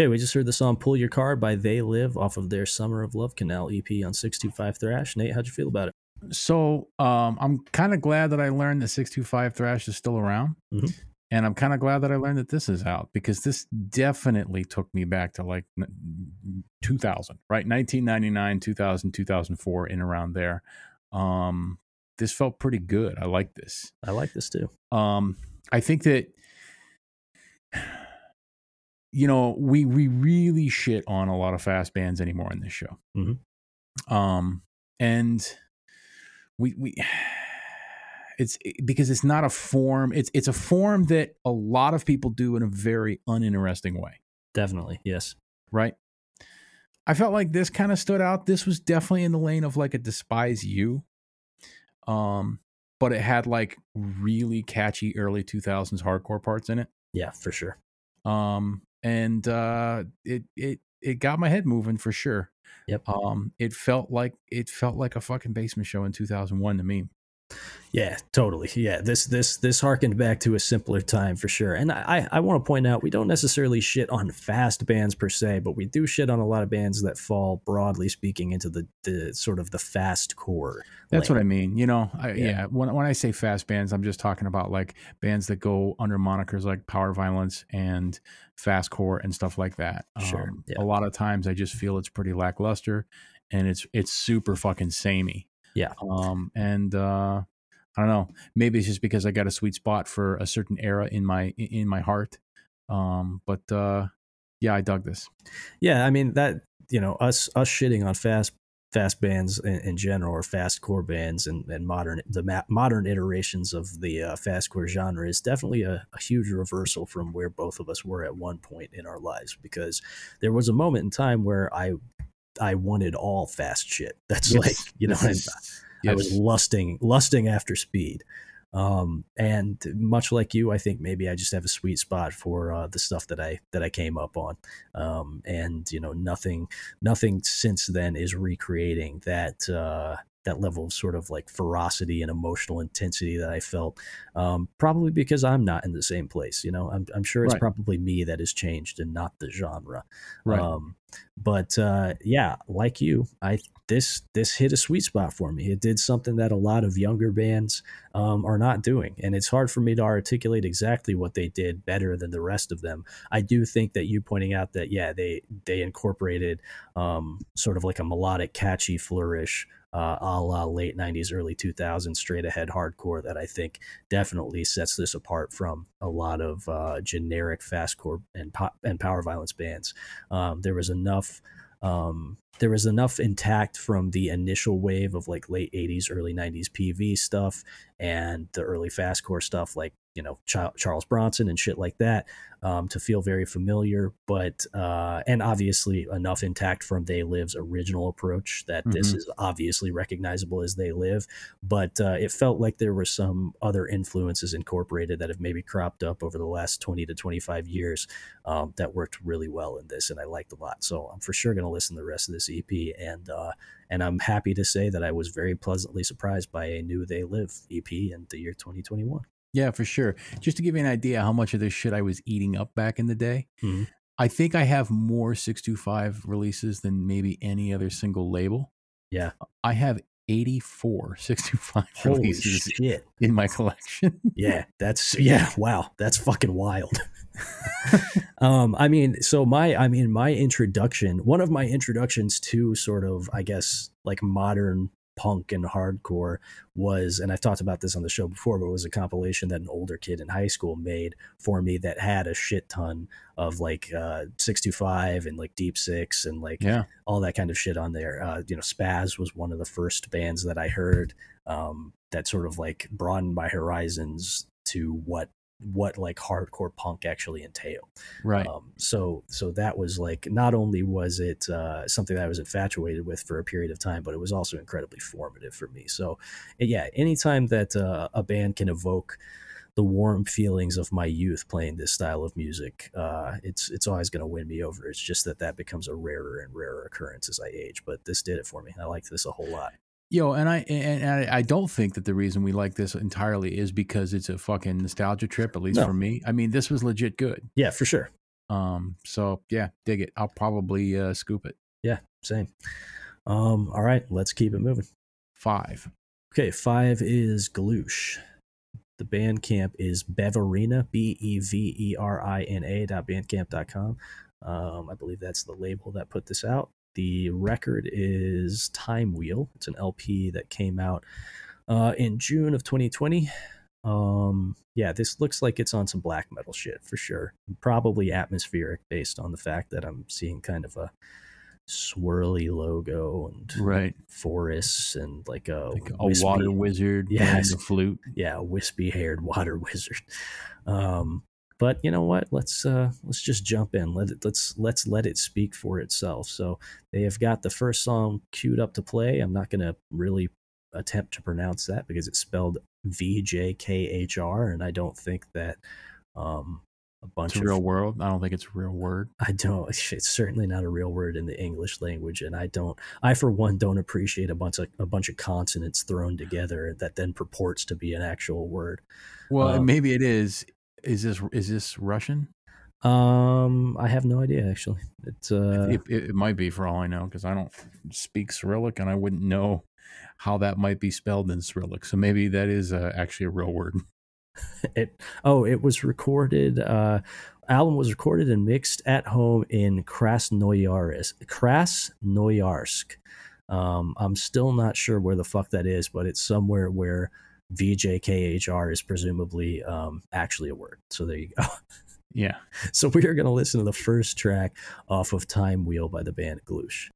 Okay, we just heard the song "Pull Your Car by They Live off of their "Summer of Love Canal" EP on Six Two Five Thrash. Nate, how'd you feel about it? So um, I'm kind of glad that I learned that 625 Thrash is still around. Mhm. And I'm kind of glad that I learned that this is out because this definitely took me back to like 2000, right? 1999, 2000, 2004, in around there. Um, this felt pretty good. I like this. I like this too. Um, I think that you know we we really shit on a lot of fast bands anymore in this show. Mhm. Um, and we we <sighs> it's because it's not a form. It's it's a form that a lot of people do in a very uninteresting way, Definitely, yes. right? I felt like this kind of stood out. This was definitely in the lane of like a despise you. Um, but it had like really catchy early 2000s hardcore parts in it. Yeah, for sure. um and uh it it it got my head moving for sure Yep. um it felt like it felt like a fucking basement show in 2001 to me Yeah, totally. Yeah, this this this harkened back to a simpler time for sure. And I I want to point out we don't necessarily shit on fast bands per se, but we do shit on a lot of bands that fall broadly speaking into the the sort of the fast core. that's what i mean you know I, Yeah. yeah, when, when i say fast bands i'm just talking about like bands that go under monikers like power violence and Fast Core and stuff like that Sure, Um, yeah. a lot of times i just feel it's pretty lackluster and it's it's super fucking samey Yeah. um and uh I don't know. Maybe it's just because I got a sweet spot for a certain era in my in my heart. Um, but uh, yeah, I dug this. Yeah, I mean that you know us us shitting on fast fast bands in, in general or fast core bands and, and modern the ma- modern iterations of the uh, fast core genre is definitely a, a huge reversal from where both of us were at one point in our lives because there was a moment in time where I I wanted all fast shit. <laughs> That's like you know This I- I was lusting lusting after speed. Um, and much like you, I think maybe I just have a sweet spot for uh, the stuff that I that I came up on. Um, and you know, nothing nothing since then is recreating that uh, that level of sort of like ferocity and emotional intensity that I felt. Um, probably because I'm not in the same place. You know, I'm I'm sure it's Right. probably me that has changed and not the genre. right. Um, but uh, yeah, like you, I this this hit a sweet spot for me. It did something that a lot of younger bands um, are not doing, and it's hard for me to articulate exactly what they did better than the rest of them. I do think that you pointing out that yeah, they they incorporated um, sort of like a melodic, catchy flourish. Uh, a la late 90s, early 2000s, straight ahead hardcore that I think definitely sets this apart from a lot of uh, generic fastcore and, pop, and power violence bands. Um, there was enough um, there was enough intact from the initial wave of like late 80s early 90s pv stuff and the early fastcore stuff like you know Ch- charles bronson and shit like that um, to feel very familiar but uh, and obviously enough intact from they live's original approach that this Mhm. is obviously recognizable as they live but uh, it felt like there were some other influences incorporated that have maybe cropped up over the last 20 to 25 years um, that worked really well in this, and I liked a lot. So I'm for sure going to listen to the rest of this EP, and uh, and I'm happy to say that I was very pleasantly surprised by a new They Live EP in the year 2021. Yeah, for sure. Just to give you an idea how much of this shit I was eating up back in the day, Mhm. I think I have more 625 releases than maybe any other single label. Yeah. I have 84 <laughs> 625 Holy releases shit! in my collection. Yeah, that's <laughs> yeah. Wow, that's fucking wild. <laughs> um, I mean, so my, I mean, my introduction, one of my introductions to sort of, I guess, like modern punk and hardcore was, and I've talked about this on the show before, but it was a compilation that an older kid in high school made for me that had a shit ton of like uh, 625 and like Deep Six and like yeah. all that kind of shit on there. Uh, you know, Spaz was one of the first bands that I heard um, that sort of like broadened my horizons to what what like hardcore punk actually entailed. Right. Um, so so that was like not only was it uh, something that I was infatuated with for a period of time, but it was also incredibly formative for me. So yeah, anytime that uh, a band can evoke the warm feelings of my youth playing this style of music, uh, it's it's always going to win me over. It's just that that becomes a rarer and rarer occurrence as I age. But this did it for me. I liked this a whole lot. Yo, and I and I, I don't think that the reason we like this entirely is because it's a fucking nostalgia trip, at least No. for me. I mean, this was legit good. Yeah, for sure. Um, so yeah, dig it. I'll probably uh, scoop it. Yeah, same. Um, all right, let's keep it moving. Five. Okay, five is Galoosh. The band camp is Beverina, B E V E R I N A dot bandcamp.com. Um, I believe that's the label that put this out. The record is Time Wheel. It's an LP that came out uh, in June of 2020. Um, yeah, this looks like it's on some black metal shit for sure. Probably atmospheric based on the fact that I'm seeing kind of a swirly logo and Right. forests and like a, Like a wispy- water wizard Yes. playing the flute. yeah, wispy haired <laughs> water wizard. Um, but you know what? Let's uh, let's just jump in. Let it let's let's let it speak for itself. So they have got the first song queued up to play. I'm not gonna really attempt to pronounce that because it's spelled V J K H R, and I don't think that um, a bunch It's a of real world. I don't think it's a real word. <laughs> I don't. <laughs> It's certainly not a real word in the English language, and I don't. I, for one, don't appreciate a bunch of a bunch of consonants thrown together that then purports to be an actual word. Well, Um, maybe it is. Is this is this Russian? Um, I have no idea actually. It's uh, it, it, it might be for all I know because I don't speak Cyrillic and I wouldn't know how that might be spelled in Cyrillic. So maybe that is uh, actually a real word. <laughs> it. Oh, it was recorded. Uh, album was recorded and mixed at home in Krasnoyarsk. Krasnoyarsk. Um, I'm still not sure where the fuck that is, but it's somewhere where VJKHR is presumably um, actually a word. So there you go. <laughs> Yeah. So we are going to listen to the first track off of Time Wheel by the band Gloosh.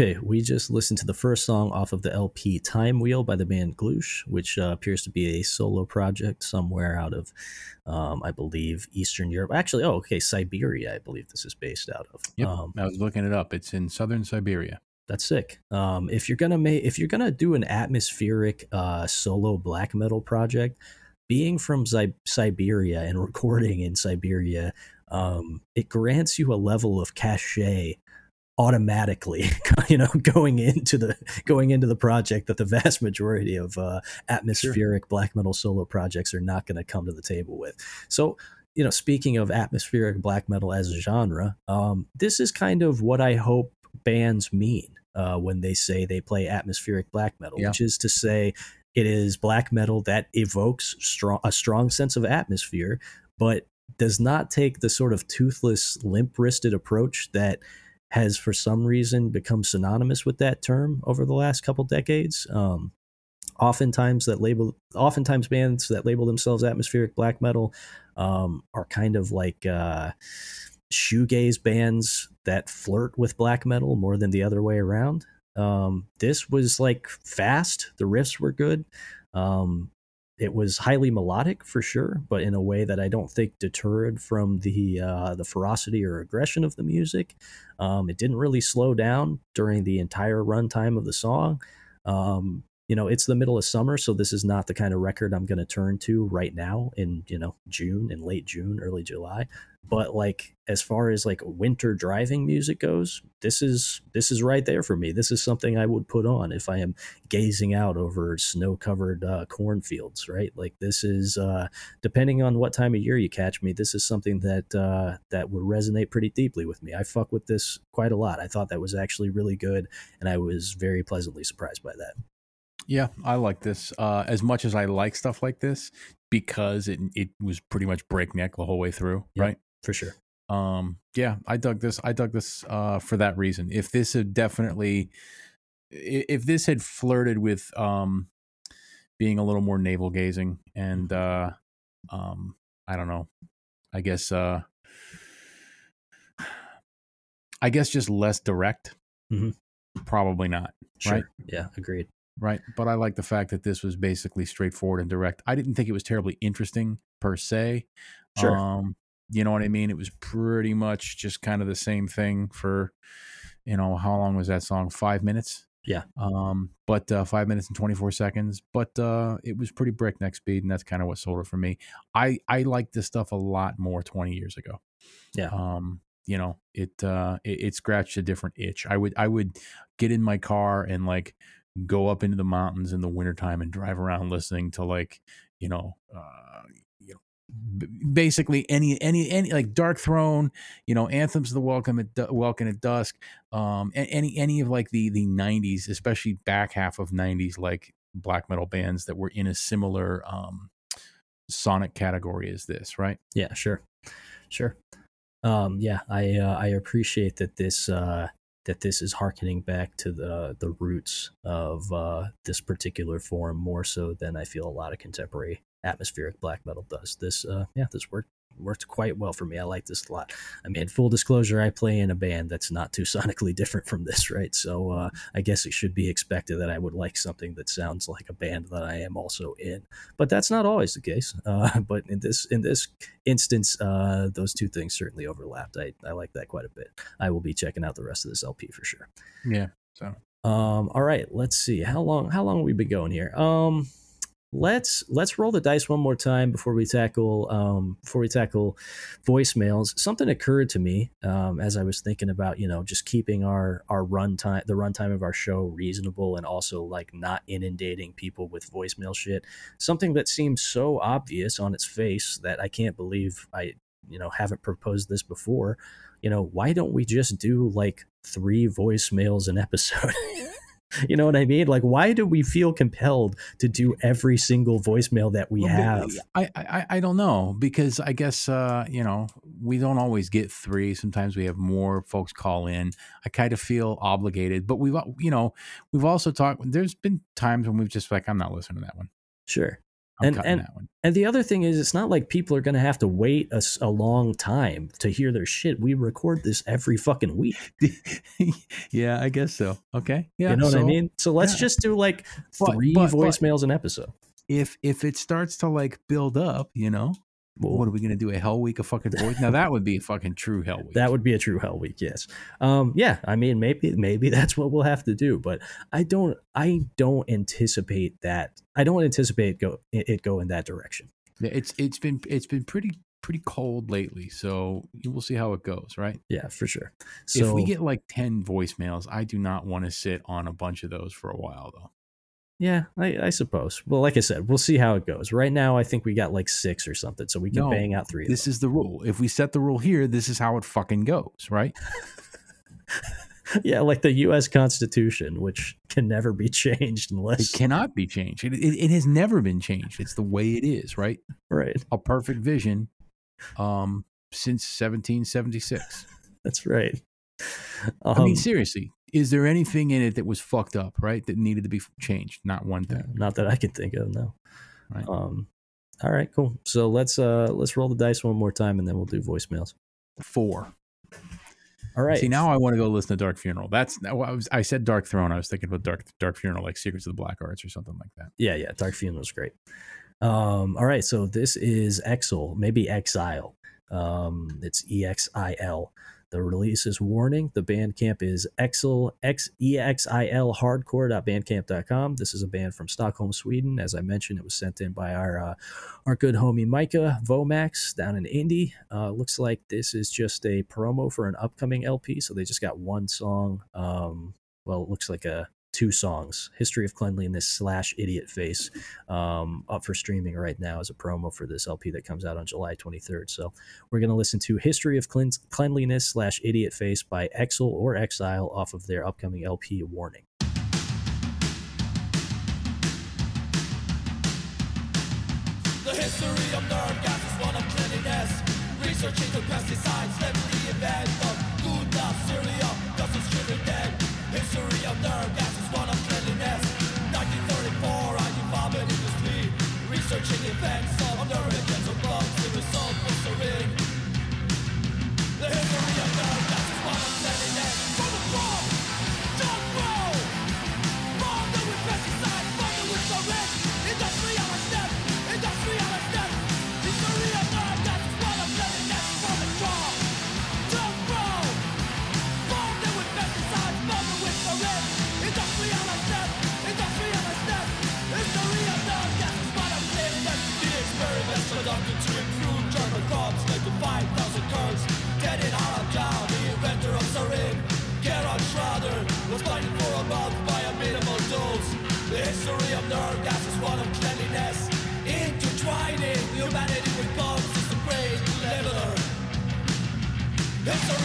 Okay, we just listened to the first song off of the LP Time Wheel by the band Gloosh, which uh, appears to be a solo project somewhere out of, um, I believe, Eastern Europe. Actually, oh, okay, Siberia, I believe this is based out of. Yep. Um, I was looking it up. It's in southern Siberia. that's sick. Um, if you're gonna make, if you're gonna do an atmospheric uh, solo black metal project, being from Zi- Siberia and <laughs> recording in Siberia, um, it grants you a level of cachet automatically <laughs> you know going into the going into the project that the vast majority of uh, atmospheric black metal solo projects are not going to come to the table with so you know speaking of atmospheric black metal as a genre um, this is kind of what i hope bands mean uh, when they say they play atmospheric black metal Yeah. which is to say it is black metal that evokes strong a strong sense of atmosphere but does not take the sort of toothless limp wristed approach that has for some reason become synonymous with that term over the last couple decades. Um, oftentimes that label, oftentimes bands that label themselves atmospheric black metal um, are kind of like uh, shoegaze bands that flirt with black metal more than the other way around. Um, this was like fast. The riffs were good. Um, it was highly melodic for sure, but in a way that I don't think deterred from the uh, the ferocity or aggression of the music. Um, it didn't really slow down during the entire runtime of the song. Um, you know, it's the middle of summer, so this is not the kind of record I'm going to turn to right now in you know June, in late June, early July. But like as far as like winter driving music goes, this is this is right there for me. This is something I would put on if I am gazing out over snow covered uh, cornfields. Right, like this is uh, depending on what time of year you catch me. This is something that uh, that would resonate pretty deeply with me. I fuck with this quite a lot. I thought that was actually really good, and I was very pleasantly surprised by that. Yeah, I like this uh, as much as I like stuff like this because it it was pretty much breakneck the whole way through, Yep. right? For sure. Um, yeah, I dug this. I dug this uh, for that reason. If this had definitely, if this had flirted with um, being a little more navel gazing and uh, um, I don't know, I guess, uh, I guess just less direct. Mhm. Probably not. Sure. Right. Yeah. Agreed. Right? But I like the fact that this was basically straightforward and direct. I didn't think it was terribly interesting per se. Sure. Um, you know what I mean? It was pretty much just kind of the same thing for, you know, how long was that song? Five minutes. Yeah. Um, but uh, five minutes and twenty four seconds. But uh, it was pretty breakneck speed, and that's kind of what sold it for me. I I liked this stuff a lot more twenty years ago. Yeah. Um, you know, it uh, it, it scratched a different itch. I would I would get in my car and like go up into the mountains in the wintertime and drive around listening to like you know uh you know basically any any any like Darkthrone you know anthems of the Welkin at Du- Welkin at dusk um any any of like the the 90s especially back half of 90s like black metal bands that were in a similar um sonic category as this right Yeah, sure, sure. Um, yeah, I uh, I appreciate that this uh, that this is harkening back to the the roots of uh, this particular form more so than I feel a lot of contemporary atmospheric black metal does. This uh, yeah, this worked worked quite well for me. I like this a lot. I mean, full disclosure, I play in a band that's not too <laughs> sonically different from this, right? So uh, I guess it should be expected that I would like something that sounds like a band that I am also in but that's not always the case. <laughs> Uh, but in this in this instance, uh, those two things certainly overlapped. I, I like that quite a bit. I will be checking out the rest of this LP for sure. yeah so Um, all right, let's see how long how long have we been going here. Um, let's let's roll the dice one more time before we tackle um, before we tackle voicemails. Something occurred to me um, as I was thinking about you know just keeping our our run time the runtime of our show reasonable and also like not inundating people with voicemail shit. Something that seems so obvious on its face that I can't believe I you know haven't proposed this before. You know why don't we just do like three voicemails an episode? <laughs> You know what I mean? Like, why do we feel compelled to do every single voicemail that we Well, have? I, I I don't know because I guess uh, you know we don't always get three. Sometimes we have more folks call in. I kind of feel obligated, but we've you know we've also talked. There's been times when we've just like I'm not listening to that one. Sure. I'm And- cutting and- that one. And the other thing is, it's not like people are going to have to wait a long time to hear their shit. We record this every fucking week. <laughs> yeah, I guess so. Okay. Yeah. you know what I mean? So let's yeah. just do like three but- but- voicemails an episode. If if it starts to like build up, you know, Well, what are we gonna do? A hell week of fucking voice? Now that would be a fucking true hell week. that would be a true hell week, yes. Um, yeah, I mean, maybe maybe <laughs> that's what we'll have to do, but I don't I don't anticipate that. I don't anticipate go it go in that direction. Yeah, it's it's been it's been pretty pretty cold lately, so we'll see how it goes, right? Yeah, for sure. So if we get like ten voicemails, I do not want to sit on a bunch of those for a while, though. Yeah, I, I suppose. Well, like I said, we'll see how it goes. Right now, I think we got like six or something, so we can No, bang out three. Of This is the rule. If we set the rule here, this is how it fucking goes, right? <laughs> yeah, like the U.S. Constitution, which can never be <laughs> changed unless It cannot be changed. It, it, it has never been changed. It's the way it is, right? right. A perfect vision, um, since 1776. <laughs> That's right. I Um, mean, seriously, is there anything in it that was fucked up, right? That needed to be changed? Not one thing. not that I can think of. No. Right. Um. All right. Cool. So let's uh let's roll the dice one more time, and then we'll do voicemails. Four. All right. See, now I want to go listen to Dark Funeral. That's I was. I said Darkthrone. I was thinking about Dark Dark Funeral, like Secrets of the Black Arts or something like that. Yeah, yeah. Dark Funeral was great. Um, all right, so this is Exile, maybe Exile. Um, it's E X I L. The release is Warning. The Bandcamp is Exile, X E X I L hardcore.bandcamp.com. This is a band from Stockholm, Sweden. As I mentioned, it was sent in by our uh, our good homie Micah Vomax down in Indy. Uh, looks like this is just a promo for an upcoming LP. So they just got one song. Um, well, it looks like a two songs history of cleanliness slash idiot face um, up for streaming right now as a promo for this lp that comes out on july 23rd so we're going to listen to history of Clean- cleanliness slash idiot face by exile or exile off of their upcoming lp warning The history of nerve gas is one of cleanliness. Research into pesticides, cereal, doesn't strip dead. History of nerve gas History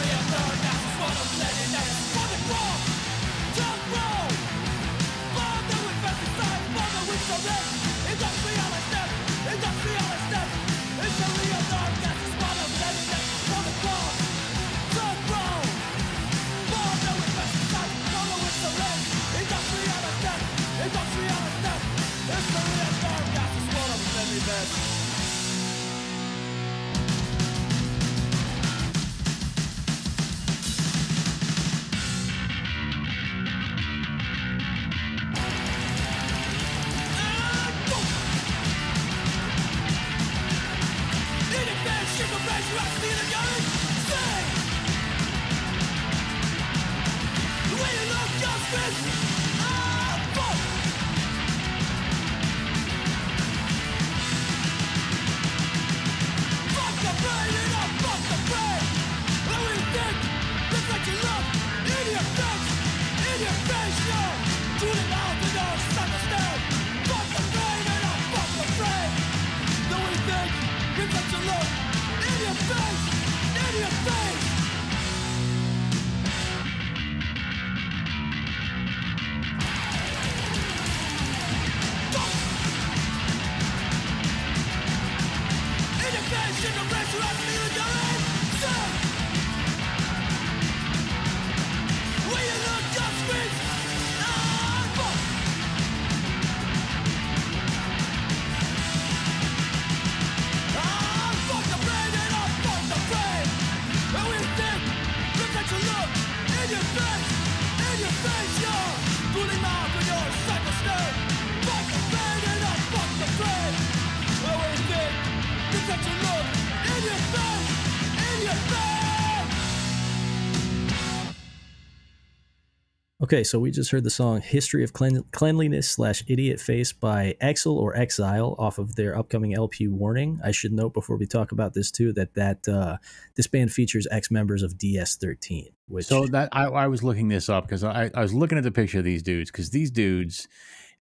Okay, so we just heard the song "History of Clean- Cleanliness" slash "Idiot Face" by Exile or Exile off of their upcoming LP "Warning." I should note before we talk about this too that that uh, this band features ex members of DS13, which So that I, I was looking this up because I, I was looking at the picture of these dudes because these dudes,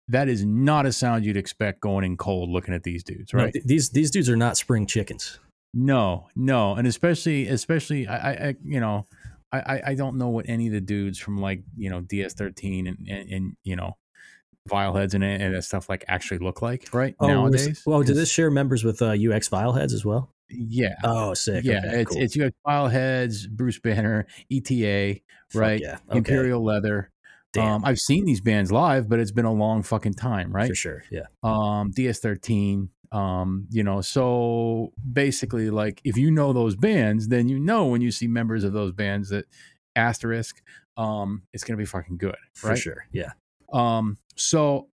that is not a sound you'd expect going in cold looking at these dudes, no, right? th- these these dudes are not spring chickens. No, no, and especially especially I, I you know I, I don't know what any of the dudes from like you know DS13 and and, and you know Vileheads and and that stuff like actually look like right Oh, nowadays. this- well, did 'Cause- this share members with uh, UX Vileheads as well? Yeah. Oh, sick. yeah, Okay, it's cool. it's you have Vileheads, Bruce Banner, ETA, right? Yeah. Okay. Imperial Leather. Damn. Um, I've seen these bands live, but it's been a long fucking time, right? For sure. Yeah. um ds13 um you know so basically like if you know those bands then you know when you see members of those bands that asterisk um it's gonna be fucking good For sure. Yeah. um so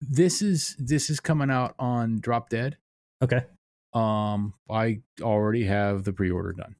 this is this is coming out on drop dead Okay. um i already have the pre-order done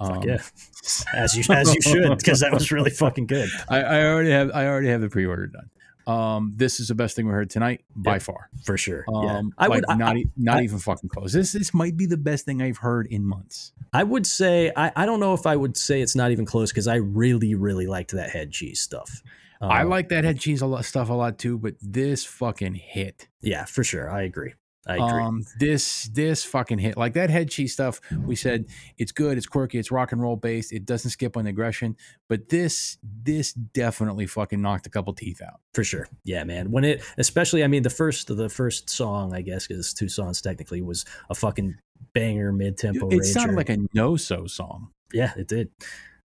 um, yeah. <laughs> As you as you should, because that was really fucking good. I, I already have i already have the pre-order done um this is the best thing we heard tonight by far For sure. Um, yeah. I like would not e- not I- even fucking close. This this might be the best thing I've heard in months. I would say I, I don't know if I would say it's not even close because I really really liked that head cheese stuff. I Um, like that head cheese a lot stuff a lot too, but this fucking hit. Yeah, for sure. I agree. I agree. Um, this this fucking hit. Like that head cheese stuff. We said it's good, it's quirky, it's rock and roll based. It doesn't skip on aggression, but this this definitely fucking knocked a couple teeth out. for sure. Yeah, man. When it especially I mean the first the first song, I guess, because two songs technically was a fucking banger mid tempo. It sounded like a no so song. Yeah, it did.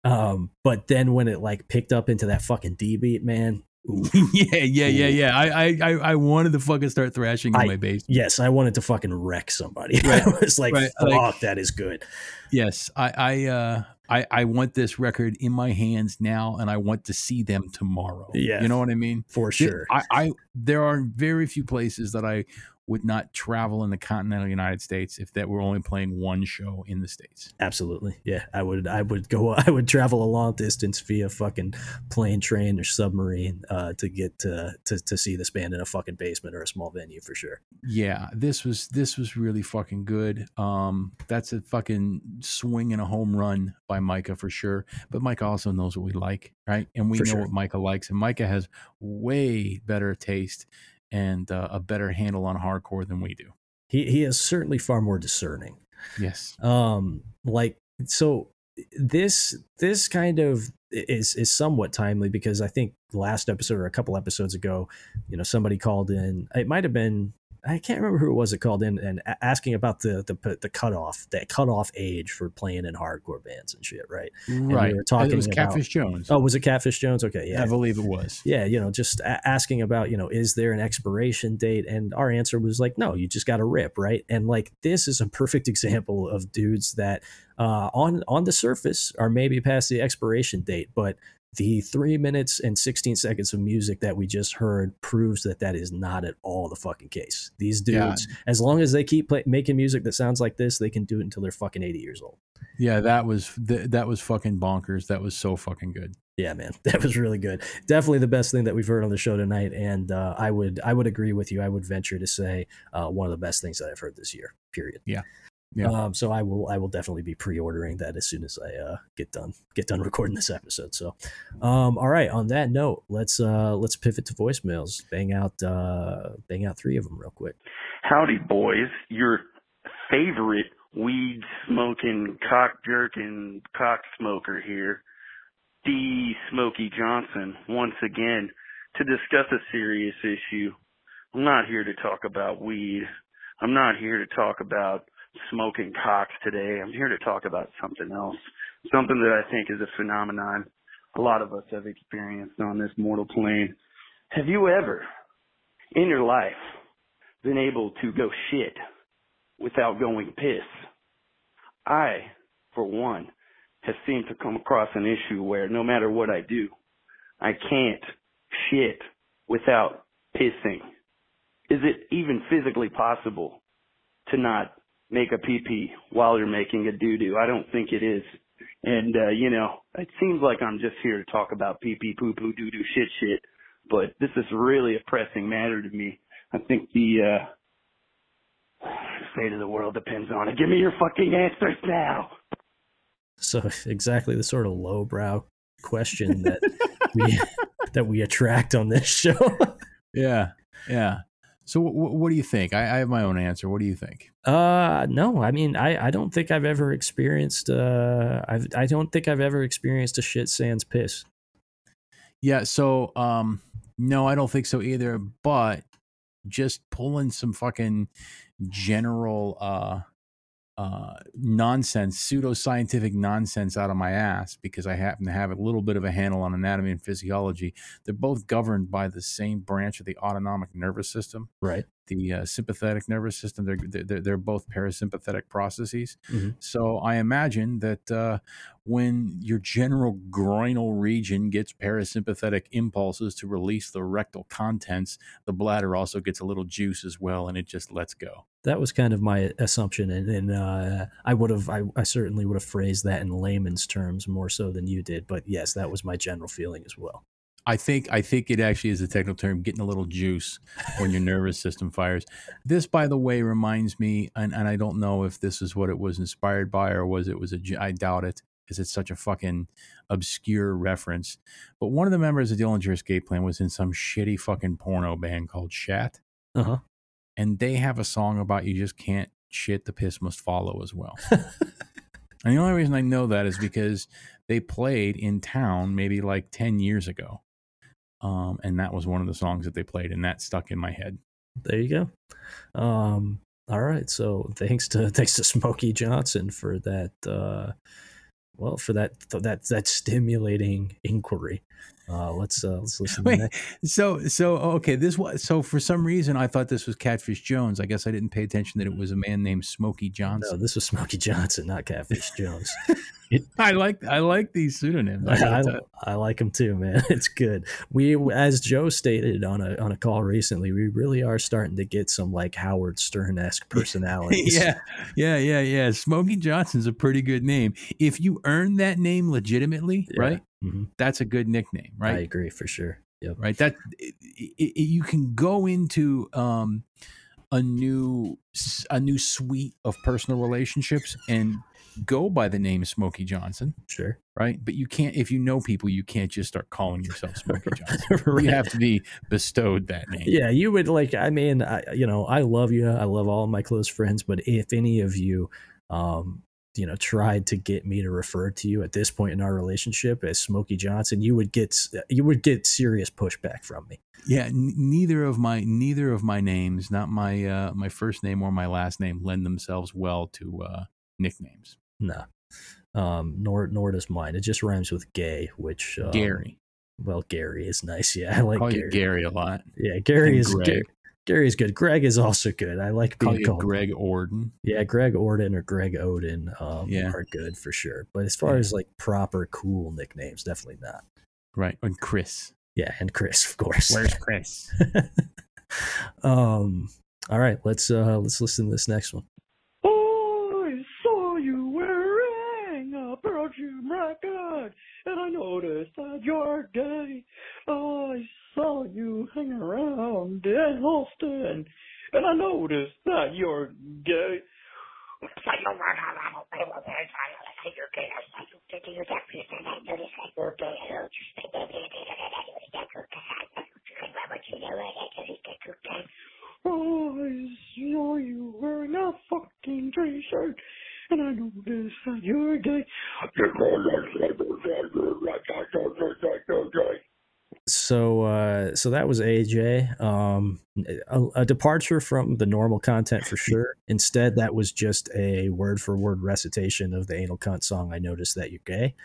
Um, but then when it like picked up into that fucking D beat, man. <laughs> yeah, yeah, yeah, yeah. I, I I wanted to fucking start thrashing in I- my basement. yes, I wanted to fucking wreck somebody. <laughs> Right, I was like, right, fuck, like- that is good. Yes, I I uh I I want this record in my hands now, and I want to see them tomorrow. Yeah. you know what I mean. For sure. I, I there are very few places that I would not travel in the continental United States if that were only playing one show in the states. Absolutely. Yeah. I would I would go <laughs> I would travel a long distance via fucking plane, train, or submarine uh to get to to, to see this band in a fucking basement or a small venue for sure. Yeah, this was this was really fucking good. Um, that's a fucking swing and a home run by Micah for sure. But Micah also knows what we like, right? And we For know sure. what Micah likes, and Micah has way better taste and uh, a better handle on hardcore than we do. He he is certainly far more discerning. Yes. um like so this this kind of is is somewhat timely because i think last episode or a couple episodes ago you know somebody called in it might have been i can't remember who it was that called in and asking about the the the cutoff that cutoff age for playing in hardcore bands and shit right Right. we right. were talking it was about- Catfish Jones. oh was it catfish jones okay yeah I believe it was. yeah, you know, just a- asking about, you know, is there an expiration date? And our answer was like, no, you just got to rip, right? And like, this is a perfect <laughs> example of dudes that, uh, on on the surface, are maybe past the expiration date, but the three minutes and 16 seconds of music that we just heard proves that that is not at all the fucking case. These Yeah. dudes, as long as they keep play- making music that sounds like this, they can do it until they're fucking 80 years old. Yeah, that was th- that was fucking bonkers. That was so fucking good. Yeah, man, <laughs> that was really good. Definitely the best thing that we've heard on the show tonight, and uh, I would I would agree with you. I would venture to say uh, one of the best things that I've heard this year. Period. Yeah. Yeah. Um, so I will I will definitely be pre-ordering that as soon as I uh, get done get done <laughs> recording this episode. So, um, all right. On that note, let's uh, let's pivot to voicemails. Bang out uh, bang out three of them real quick. Howdy, boys. Your favorite weed smoking, cock jerking, cock smoker here, D. Smoky Johnson, once again to discuss a serious issue. I'm not here to talk about weed. I'm not here to talk about smoking cocks today. I'm here to talk about something else. Something that I think is a phenomenon a lot of us have experienced on this mortal plane. Have you ever, in your life, been able to go shit without going piss. I, for one, have seemed to come across an issue where no matter what I do, I can't shit without pissing. Is it even physically possible to not make a pee pee while you're making a doo doo? I don't think it is. And uh, you know, it seems like I'm just here to talk about pee pee poo poo doo doo shit shit, but this is really a pressing matter to me. I think the uh fate of the world depends on it. Give me your fucking answers now. So exactly the sort of lowbrow question that we <laughs> that we attract on this show. <laughs> Yeah, yeah. So w- what do you think? I-, I have my own answer. What do you think? Uh no, I mean I, I don't think I've ever experienced uh I've I don't think I've ever experienced a shit sans piss. Yeah. So um, no, I don't think so either. But just pulling some fucking general uh uh, nonsense, pseudoscientific nonsense out of my ass because I happen to have a little bit of a handle on anatomy and physiology. They're both governed by the same branch of the autonomic nervous system, Right. The uh, sympathetic nervous system. They're, they're they're both parasympathetic processes. Mhm. So I imagine that uh, when your general groinal region gets parasympathetic impulses to release the rectal contents, the bladder also gets a little juice as well, and it just lets go. That was kind of my assumption, and, and uh, I would have, I, I certainly would have phrased that in layman's terms more so than you did. But yes, that was my general feeling as well. I think I think it actually is a technical term, getting a little juice when your nervous system fires. This, by the way, reminds me, and, and I don't know if this is what it was inspired by or was it was a. I doubt it, because it's such a fucking obscure reference. But one of the members of the Dillinger Escape Plan was in some shitty fucking porno band called Shat, Uh huh. and they have a song about you just can't shit, the piss must follow as well. <laughs> And the only reason I know that is because they played in town maybe like 10 years ago. Um, and that was one of the songs that they played, and that stuck in my head. There you go. Um, all right. So thanks to <laughs> thanks to Smokey Johnson for that. Uh, well, for that that that stimulating inquiry. Uh, let's uh, let's listen. To Wait. So, so okay, this was so for some reason I thought this was Catfish Jones. I guess I didn't pay attention that it was a man named Smokey No, Johnson. this was Smokey Johnson, not Catfish Jones. <laughs> I like I like these pseudonyms. I <laughs> I, I, tell you. I like them too, man. <laughs> It's good. We, as Joe stated on a on a call recently, we really are starting to get some like Howard Stern esque personalities. yeah, yeah, yeah, yeah. Smokey Johnson's a pretty good name. If you earn that name legitimately, Yeah. right, Mhm. that's a good nickname, right? I agree for sure. Yep. right that it, it, you can go into um a new a new suite of personal relationships and go by the name Smokey Johnson, Sure. right? But you can't if you know people, you can't just start calling yourself Smokey <laughs> Johnson. Right. You have to be bestowed that name. Yeah, you would like. I mean, I, you know, I love you. I love all my close friends. But if any of you, um, you know, tried to get me to refer to you at this point in our relationship as Smokey Johnson, you would get you would get serious pushback from me. Yeah, n- neither of my neither of my names, not my uh my first name or my last name lend themselves well to uh nicknames. No, um, nor nor does mine. It just rhymes with gay, which um, Gary. Well, Gary is nice. Yeah, I like Gary. Gary a lot. Yeah, Gary And is. Gary, Gary is good. Greg is also good. I like Call being called. Greg Orden. Yeah, Greg Orden or Greg Odin um, Yeah. are good for sure. But as far Yeah. as like proper cool nicknames, definitely not. Right. And Chris. Yeah, and Chris, <laughs> of course. Where's Chris? <laughs> um. All right, let's uh let's listen to this next one. I saw you wearing a Pearl Jam record, and I noticed that you're gay. I saw you hang around in Holston, and I noticed that you're gay. Oh, I saw you wearing a fucking t-shirt, and I noticed that you're gay. So uh so that was AJ. Um a, a departure from the normal content for <laughs> sure. Instead, that was just a word for word recitation of the anal cunt song. I noticed that you're gay,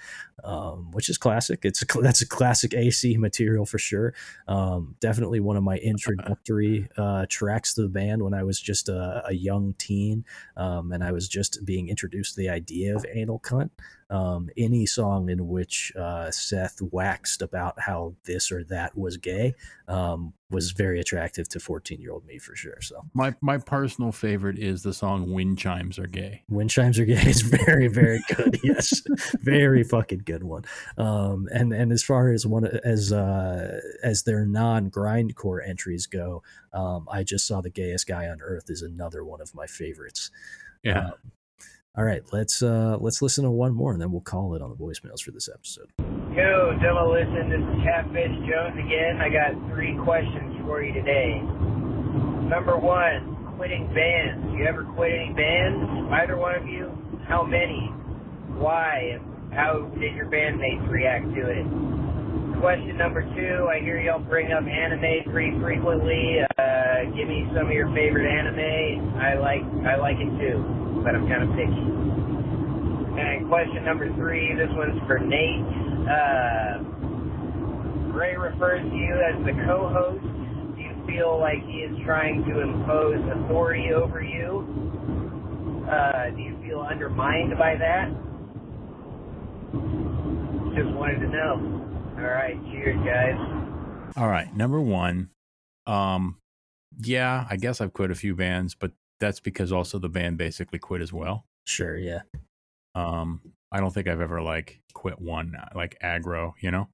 um, which is classic. It's a, that's a classic AC material for sure. Um, definitely one of my <laughs> introductory uh, tracks to the band when I was just a, a young teen, um, and I was just being introduced to the idea of anal cunt. Um, any song in which uh, Seth waxed about how this or that was gay um, was very attractive to 14 year old me for sure. So My my personal favorite is the song "Wind Chimes Are Gay." wind chimes are gay is very very good. <laughs> yes, very fucking good one. Um, and and as far as one as uh, as their non grindcore entries go, um, I just saw the gayest guy on earth is another one of my favorites. Yeah, Um, all right, let's uh, let's listen to one more and then we'll call it on the voicemails for this episode. Yo, Demolition, this is Catfish Jones again. I got three questions for you today. Number one, quitting bands. You ever quit any bands? Either one of you? How many? Why? How did your bandmates react to it? Question number two, I hear y'all bring up anime pretty frequently. Uh, give me some of your favorite anime. I like I like it too, but I'm kind of picky. And question number three, this one's for Nate. Uh, Ray refers to you as the co-host. Do you feel like he is trying to impose authority over you? Uh, do you feel undermined by that? Just wanted to know. All right, cheers, guys. All right, number one, um, yeah, I guess I've quit a few bands, but that's because also the band basically quit as well. Sure, yeah. Um, I don't think I've ever like quit one like aggro, you know,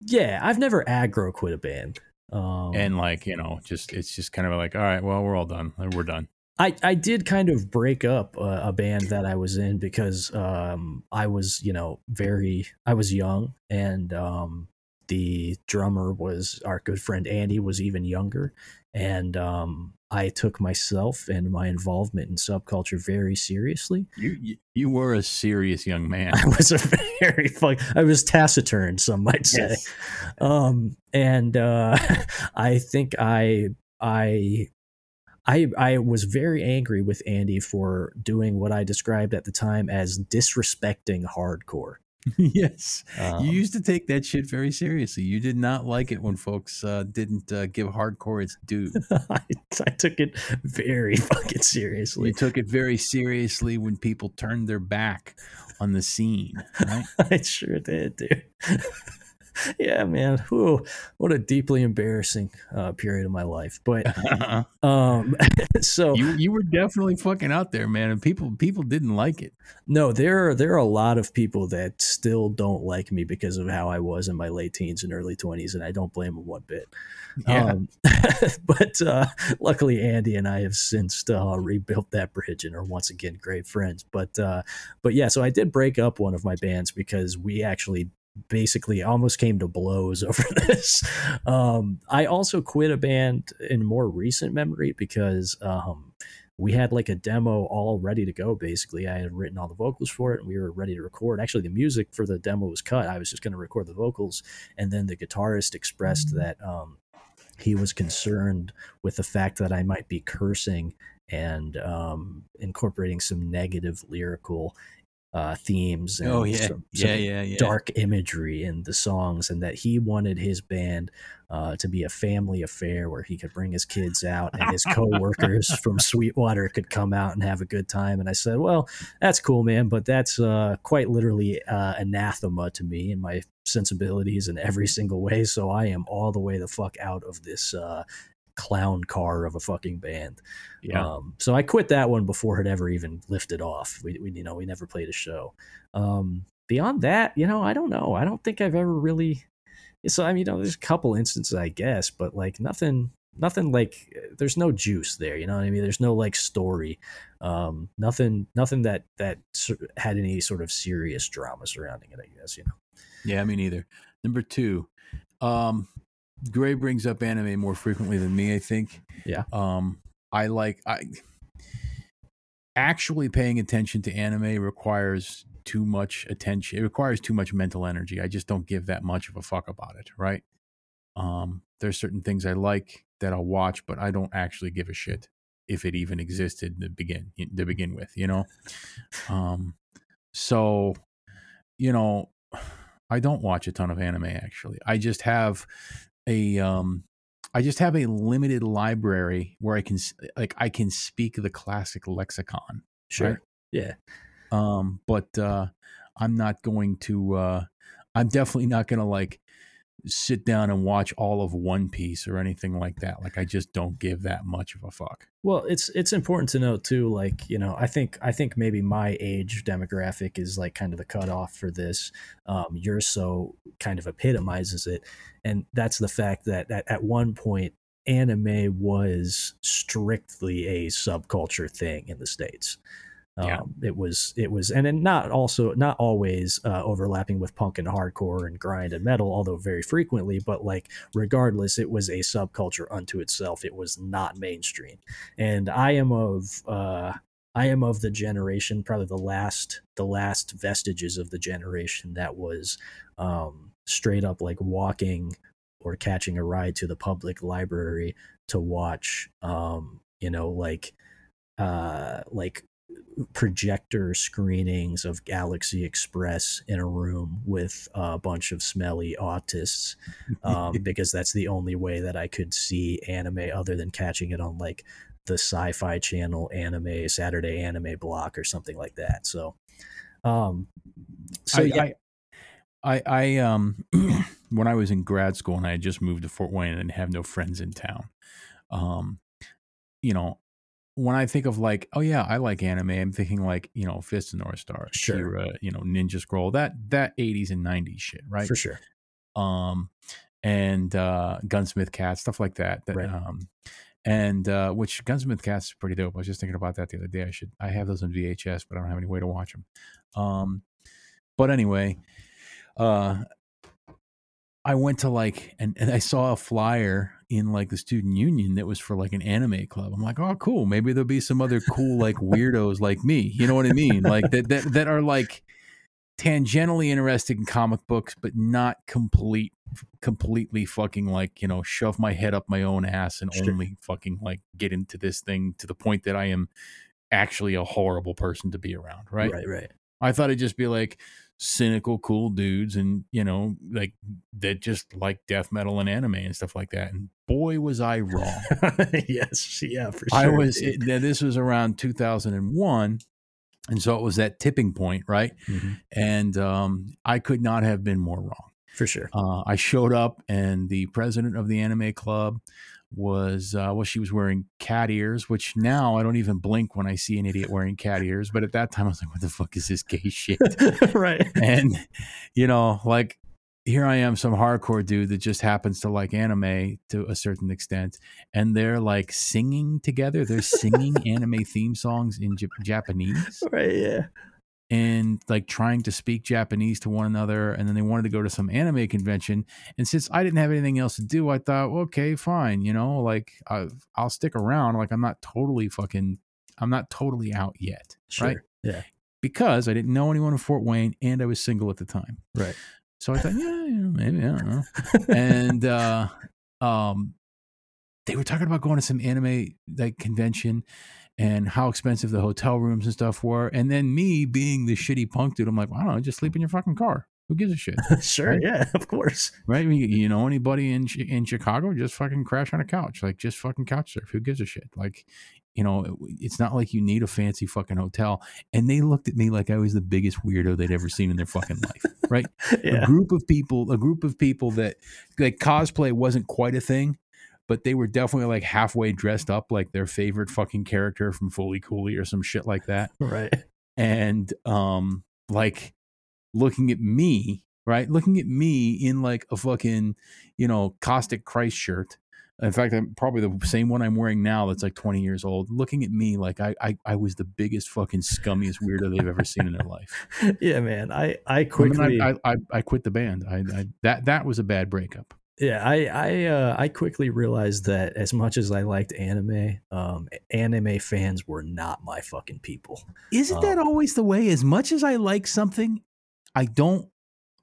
Yeah, I've never aggro quit a band. Um, and like you know, just it's just kind of like, all right, well, we're all done, we're done. I, I did kind of break up a, a band that I was in because um, I was, you know, very, I was young and um, the drummer was our good friend Andy was even younger. And um, I took myself and my involvement in subculture very seriously. You you, you were a serious young man. <laughs> I was a very fuck. I was taciturn, some might say. Um, and uh, <laughs> I think I I I I was very angry with Andy for doing what I described at the time as disrespecting hardcore. <laughs> yes, Um, you used to take that shit very seriously. You did not like it when folks uh, didn't uh, give hardcore its due. <laughs> I, I took it very <laughs> fucking seriously. You took it very seriously when people turned their back on the scene, right? I sure did, dude. <laughs> yeah, man. Whew, what a deeply embarrassing uh, period of my life. But <laughs> um, <laughs> so you you were definitely fucking out there, man, and people people didn't like it. No, there are there are a lot of people that still don't like me because of how I was in my late teens and early twenties, and I don't blame them one bit. Yeah. Um, but uh, luckily, Andy and I have since uh, rebuilt that bridge and are once again great friends. But uh, but yeah, so I did break up one of my bands because we actually basically almost came to blows <laughs> over this. Um, I also quit a band in more recent memory because um, we had like a demo all ready to go. Basically, I had written all the vocals for it, and we were ready to record. Actually, the music for the demo was cut. I was just going to record the vocals, and then the guitarist expressed that um, he was concerned with the fact that I might be cursing and um, incorporating some negative lyrical uh, themes. And Oh yeah, some- yeah, some yeah, yeah. dark imagery in the songs and that he wanted his band uh, to be a family affair where he could bring his kids out and his co-workers <laughs> from Sweetwater could come out and have a good time. And I said, well, that's cool, man, but that's uh, quite literally uh, anathema to me and my sensibilities in every single way. So I am all the way the fuck out of this uh, clown car of a fucking band. Yeah. Um, so I quit that one before it ever even lifted off. We, we you know, we never played a show. Um, beyond that, you know, I don't know. I don't think I've ever really. So I mean, you know, there's a couple instances, I guess, but like nothing, nothing like. There's no juice there. You know what I mean? There's no like story. Um, nothing, nothing that that had any sort of serious drama surrounding it. I guess you know. Yeah, me neither. Number two, um, Ray brings up anime more frequently than me. I think. Yeah. Um, I like I actually paying attention to anime requires too much attention. It requires too much mental energy. I just don't give that much of a fuck about it. Right. Um, there's certain things I like that I'll watch, but I don't actually give a shit if it even existed to begin to begin with. You know. Um, so, you know, I don't watch a ton of anime actually. I just have a um I just have a limited library where I can like I can speak the classic lexicon. Sure. Right. Yeah. Um but uh I'm not going to uh I'm definitely not going to like sit down and watch all of One Piece or anything like that. Like I just don't give that much of a fuck. Well, it's it's important to note too, like you know, I think I think maybe my age demographic is like kind of the cutoff for this. Um, you're so kind of epitomizes it, and that's the fact that at, at one point anime was strictly a subculture thing in the states. Um, Yeah. It was it was and then not also not always uh, overlapping with punk and hardcore and grind and metal, although very frequently. But like regardless, it was a subculture unto itself. It was not mainstream, and I am of uh, I am of the generation, probably the last the last vestiges of the generation that was um, straight up like walking or catching a ride to the public library to watch um, you know like uh like projector screenings of Galaxy Express in a room with a bunch of smelly autists um, <laughs> because that's the only way that I could see anime other than catching it on like the Sci-Fi Channel anime Saturday anime block or something like that. So, um, so I, yeah, I, I, I, um, <clears throat> when I was in grad school and I had just moved to Fort Wayne and have no friends in town, um, you know, when I think of like, oh yeah, I like anime, I'm thinking like, you know, Fist of North Star, Sure. She-Ra, you know, Ninja Scroll, that that 80s and 90s shit, right? for sure. um and uh gunsmith cat stuff like that that Right. um and uh which gunsmith cats is pretty dope i was just thinking about that the other day i should i have those on vhs but i don't have any way to watch them um but anyway uh i went to like and, and i saw a flyer in like the student union that was for like an anime club i'm like oh cool maybe there'll be some other cool like weirdos like me you know what i mean like that that, that are like tangentially interested in comic books, but not complete, completely fucking like you know shove my head up my own ass and Sure. only fucking like get into this thing to the point that I am actually a horrible person to be around. Right? Right, right. I thought it'd just be like cynical, cool dudes, and you know, like that just like death metal and anime and stuff like that. And boy, was I wrong. <laughs> yes, yeah, for sure. I was. It, this was around 2001, and so it was that tipping point, right? Mhm, and um, I could not have been more wrong. for sure. Uh, I showed up, and the president of the anime club was uh, well, she was wearing cat ears, which now I don't even blink when I see an idiot wearing cat ears. But at that time, I was like, "What the fuck is this gay shit?" <laughs> right. and you know, like here I am, some hardcore dude that just happens to like anime to a certain extent, and they're like singing together. They're singing <laughs> anime theme songs in Jap- Japanese Right, yeah. And like trying to speak Japanese to one another. And then they wanted to go to some anime convention. And since I didn't have anything else to do, I thought, well, okay, fine. You know, like I, I'll stick around. Like I'm not totally fucking, I'm not totally out yet. Sure. Right. Yeah. Because I didn't know anyone in Fort Wayne and I was single at the time. Right. So I thought, yeah, you know, maybe, I don't know. <laughs> and, uh, um, they were talking about going to some anime like convention and how expensive the hotel rooms and stuff were. And then me being the shitty punk dude, I'm like, well, I don't know, just sleep in your fucking car. Who gives a shit, <laughs> sure, Right. yeah, <laughs> of course. right? You know anybody in in Chicago? Just fucking crash on a couch, like just fucking couch surf. Who gives a shit? Like, you know, it's not like you need a fancy fucking hotel. And they looked at me like I was the biggest weirdo they'd ever seen in their fucking life, right? <laughs> Yeah. a group of people, a group of people that like cosplay wasn't quite a thing, but they were definitely like halfway dressed up like their favorite fucking character from Fooly Cooly or some shit like that. <laughs> Right. And um like looking at me, right? Looking at me in like a fucking, you know, caustic Christ shirt. In fact, I'm probably the same one I'm wearing now that's like 20 years old. Looking at me like I I, I was the biggest fucking scummiest weirdo they've ever seen in their life. <laughs> Yeah, man. I I I, mean, I, I, I quit the band. I, I that that was a bad breakup. Yeah, I I uh, I quickly realized that as much as I liked anime, um, anime fans were not my fucking people. Isn't that Um, always the way? As much as I like something, I don't.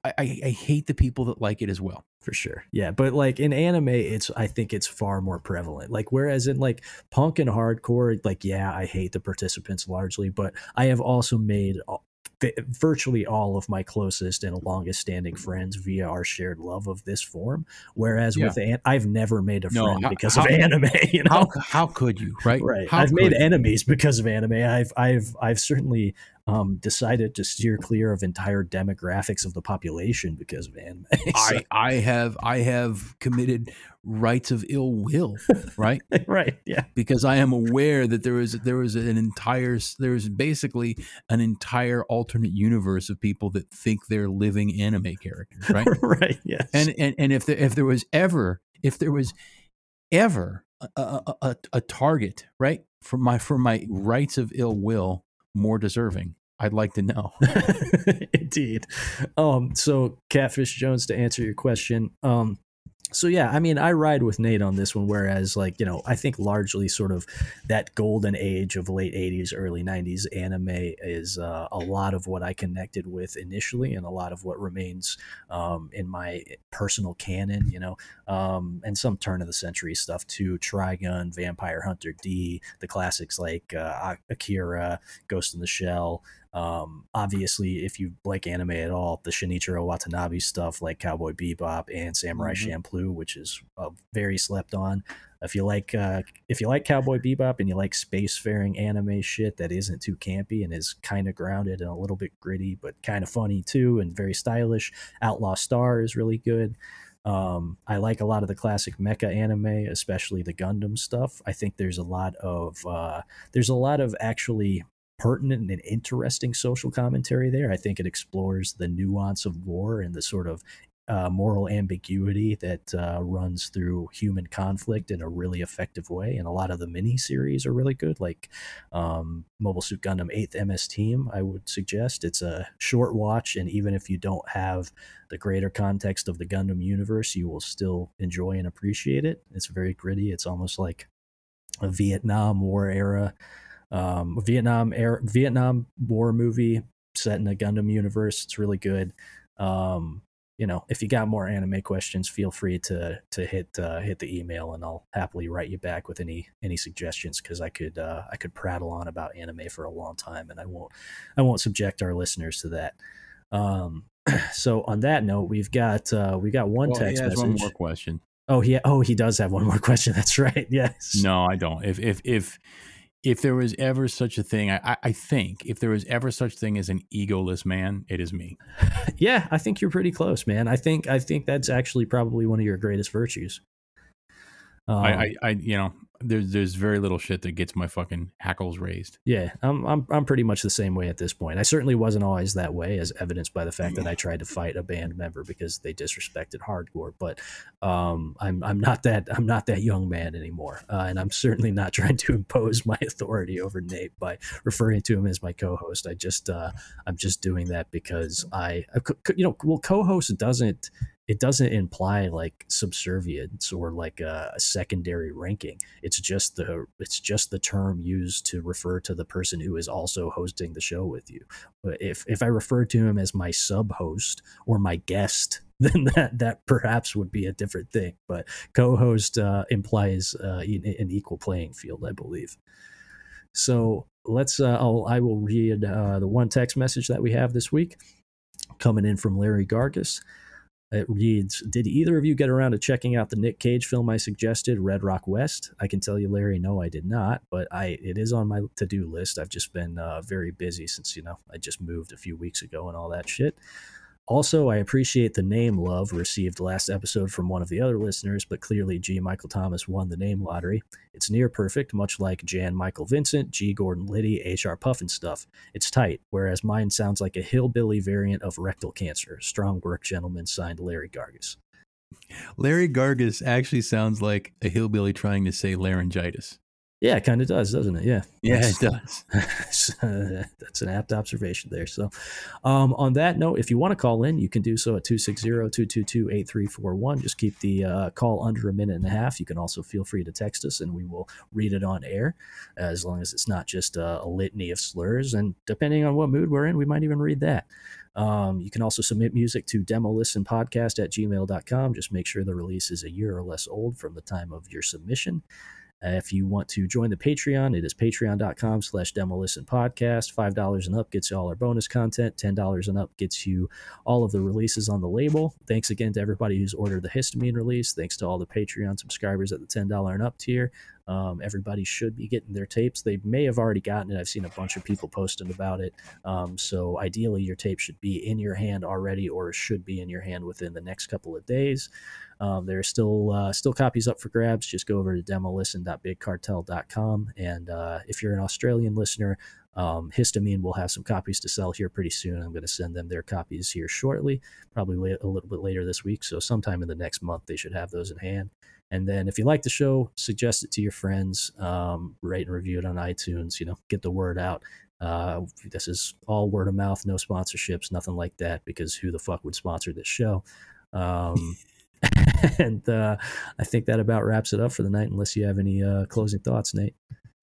I, I, I hate the people that like it as well. For sure. Yeah, but like in anime it's I think it's far more prevalent. Like whereas in like punk and hardcore like yeah, I hate the participants largely, but I have also made virtually all of my closest and longest standing friends via our shared love of this form. Whereas Yeah. with an- I've never made a No, friend how- because how- of anime, <laughs> you know. How how could you? Right. right How i've made you? enemies because of anime i've i've i've certainly um, decided to steer clear of entire demographics of the population because of anime. So- I I have I have committed rights of ill will, right? <laughs> right, yeah, because I am aware that there is there is an entire there is basically an entire alternate universe of people that think they're living anime characters, right? <laughs> right, yes, and and and if there, if there was ever if there was ever a, a, a, a target, right, for my for my rights of ill will more deserving, I'd like to know. <laughs> Indeed. Um, so Catfish Jones, to answer your question, um, so yeah, I mean, I ride with Nate on this one. Whereas, like you know, I think largely sort of that golden age of late '80s, early '90s anime is uh, a lot of what I connected with initially, and a lot of what remains um, in my personal canon. You know, um, and some turn of the century stuff too. Trigun, Vampire Hunter D, the classics like uh, Akira, Ghost in the Shell. Um, obviously, if you like anime at all, the Shinichiro Watanabe stuff like Cowboy Bebop and Samurai Mhm. Champloo, which is uh, very slept on. If you like, uh, if you like Cowboy Bebop and you like spacefaring anime shit that isn't too campy and is kind of grounded and a little bit gritty, but kind of funny too and very stylish, Outlaw Star is really good. Um, I like a lot of the classic mecha anime, especially the Gundam stuff. I think there's a lot of uh, there's a lot of actually pertinent and interesting social commentary there. I think it explores the nuance of war and the sort of uh, moral ambiguity that uh, runs through human conflict in a really effective way. And a lot of the mini series are really good, like um, Mobile Suit Gundam 8th MS Team. I would suggest it's a short watch, and even if you don't have the greater context of the Gundam universe, you will still enjoy and appreciate it. It's very gritty. It's almost like a Vietnam War era um, Vietnam era, Vietnam War movie set in a Gundam universe. It's really good. Um, you know, if you got more anime questions, feel free to to hit uh, hit the email, and I'll happily write you back with any any suggestions because I could uh, I could prattle on about anime for a long time, and I won't I won't subject our listeners to that. Um, <clears throat> so on that note, we've got uh, we got one Well, he text has message. one more question. Oh, he oh he does have one more <laughs> question. That's right. Yes. No, I don't. If if if if there was ever such a thing, I, I- think if there was ever such thing as an egoless man, it is me. <laughs> Yeah, I think you're pretty close, man. I think I think that's actually probably one of your greatest virtues. Um, I, I, I, you know, there's there's very little shit that gets my fucking hackles raised. yeah, I'm I'm I'm pretty much the same way at this point. I certainly wasn't always that way, as evidenced by the fact that I tried to fight a band member because they disrespected hardcore. But um, I'm I'm not that I'm not that young man anymore, uh, and I'm certainly not <laughs> trying to impose my authority over Nate by referring to him as my co-host. I just uh, I'm just doing that because I, I you know well co-host doesn't it doesn't imply like subservience or like a, a secondary ranking. It's just the it's just the term used to refer to the person who is also hosting the show with you. But if if i refer to him as my sub host or my guest <laughs> then that that perhaps would be a different thing. But co-host uh, implies uh, an equal playing field i believe. So let's uh, I'll, i will read uh, the one text message that we have this week coming in from larry gargus it reads Did either of you get around to checking out the Nick Cage film I suggested, Red Rock West? I can tell you, Larry, no, I did not, but I it is on my to do list. I've just been uh, very busy since, you know, I just moved a few weeks ago and all that shit. Also, I appreciate the name love received last episode from one of the other listeners, but clearly G. Michael Thomas won the name lottery. It's near perfect, much like Jan Michael Vincent, G. Gordon Liddy, H.R. Pufnstuf. It's tight, whereas mine sounds like a hillbilly variant of rectal cancer. Strong work, gentlemen. Signed Larry Gargus. Larry Gargus actually sounds like a hillbilly trying to say laryngitis. Yeah, it kind of does, doesn't it? Yeah. Yeah, That's- it does. <laughs> That's an apt observation there. So, um, on that note, if you want to call in, you can do so at 260 222 8341. Just keep the uh, call under a minute and a half. You can also feel free to text us and we will read it on air as long as it's not just a, a litany of slurs. And depending on what mood we're in, we might even read that. Um, you can also submit music to demolistenpodcast at gmail.com. Just make sure the release is a year or less old from the time of your submission. Uh, if you want to join the Patreon, it is patreon.com slash demolisten podcast. $5 and up gets you all our bonus content. $10 and up gets you all of the releases on the label. Thanks again to everybody who's ordered the histamine release. Thanks to all the Patreon subscribers at the $10 and up tier. Um, everybody should be getting their tapes. They may have already gotten it. I've seen a bunch of people posting about it. Um, so ideally, your tape should be in your hand already, or should be in your hand within the next couple of days. Um, there are still uh, still copies up for grabs. Just go over to demolisten.bigcartel.com, and uh, if you're an Australian listener, um, Histamine will have some copies to sell here pretty soon. I'm going to send them their copies here shortly, probably a little bit later this week. So sometime in the next month, they should have those in hand. And then if you like the show, suggest it to your friends, um, rate and review it on iTunes. You know, get the word out. Uh, this is all word of mouth, no sponsorships, nothing like that. Because who the fuck would sponsor this show? Um, <laughs> <laughs> and uh, I think that about wraps it up for the night. Unless you have any uh, closing thoughts, Nate.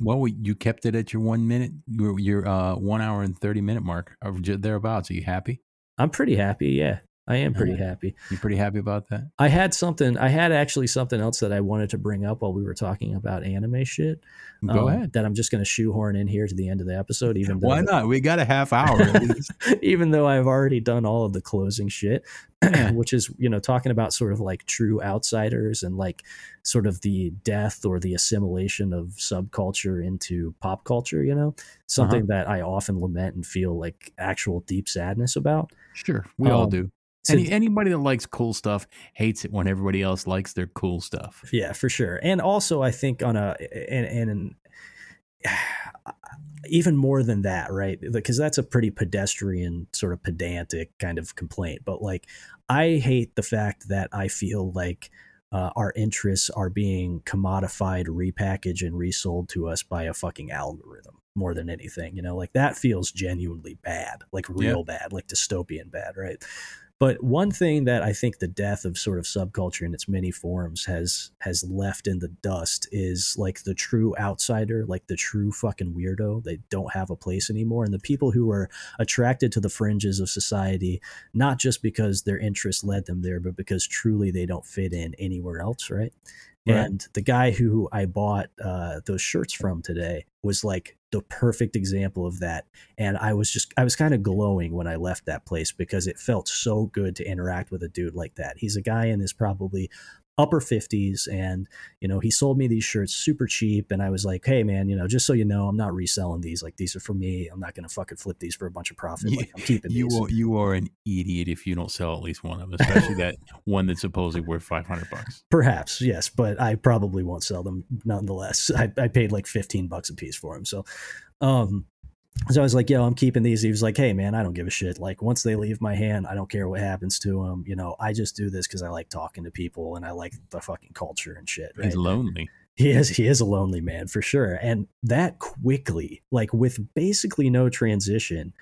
Well, you kept it at your one minute, your, your uh, one hour and 30 minute mark or thereabouts. Are you happy? I'm pretty happy. Yeah, I am pretty happy. You pretty happy about that? I had something. I had actually something else that I wanted to bring up while we were talking about anime shit. Go um, ahead. That I'm just going to shoehorn in here to the end of the episode, even though Why not? We got a half hour <laughs> even though I've already done all of the closing shit, <clears throat> which is you know talking about sort of like true outsiders and like sort of the death or the assimilation of subculture into pop culture. You know, something that I often lament and feel like actual deep sadness about. Sure, we all Um, do. So- Any, anybody that likes cool stuff hates it when everybody else likes their cool stuff. Yeah, for sure. And also, I think on a and and <sighs> even more than that, right? Because that's a pretty pedestrian, sort of pedantic kind of complaint. But like, I hate the fact that I feel like. Uh, our interests are being commodified, repackaged, and resold to us by a fucking algorithm more than anything. You know, like that feels genuinely bad, like real bad, like dystopian bad, right? But one thing that I think the death of sort of subculture in its many forms has has left in the dust is like the true outsider, like the true fucking weirdo. They don't have a place anymore, and the people who are attracted to the fringes of society, not just because their interests led them there, but because truly they don't fit in anywhere else, right? Right. And the guy who I bought uh, those shirts from today was like the perfect example of that. And i was just i was kind of glowing when i left that place because it felt so good to interact with a dude like that. He's a guy in his probably upper 50s and you know he sold me these shirts super cheap and i was like hey man you know just so you know i'm not reselling these like these are for me i'm not gonna fucking flip these for a bunch of profit like i'm keeping You these are, you are an idiot if you don't sell at least one of them, especially that <laughs> one that's supposedly worth five hundred bucks. Perhaps, yes, but I probably won't sell them nonetheless. <laughs> I, I paid like 15 bucks a piece for them. So, um, so I was like, yo, I'm keeping these. He was like, hey, man, I don't give a shit. Like, once they leave my hand, I don't care what happens to them. You know, I just do this because I like talking to people and I like the fucking culture and shit. Right? He's lonely. He is he is a lonely man for sure. And that quickly, like with basically no transition,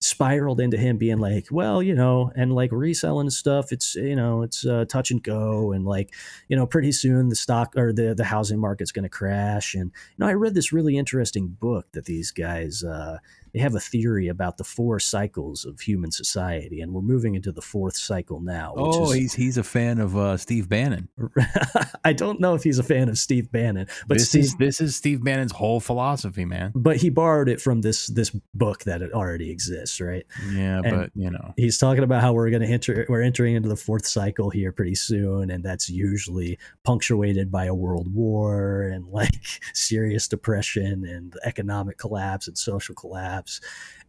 spiraled into him being like, well, you know, and like reselling stuff, it's you know, it's uh, touch and go, and like, you know, pretty soon the stock or the the housing market's going to crash. And you know, I read this really interesting book that these guys uh, they have a theory about the four cycles of human society, and we're moving into the fourth cycle now. Which Oh, is, he's he's a fan of uh, Steve Bannon. <laughs> I don't know if he's a fan of Steve Bannon, but this Steve, is this is Steve Bannon's whole philosophy, man. but he borrowed it from this this book that it already exists, right? Yeah, And- but you know, He's talking about how we're going to enter we're entering into the fourth cycle here pretty soon and that's usually punctuated by a world war and like <laughs> serious depression and economic collapse and social collapse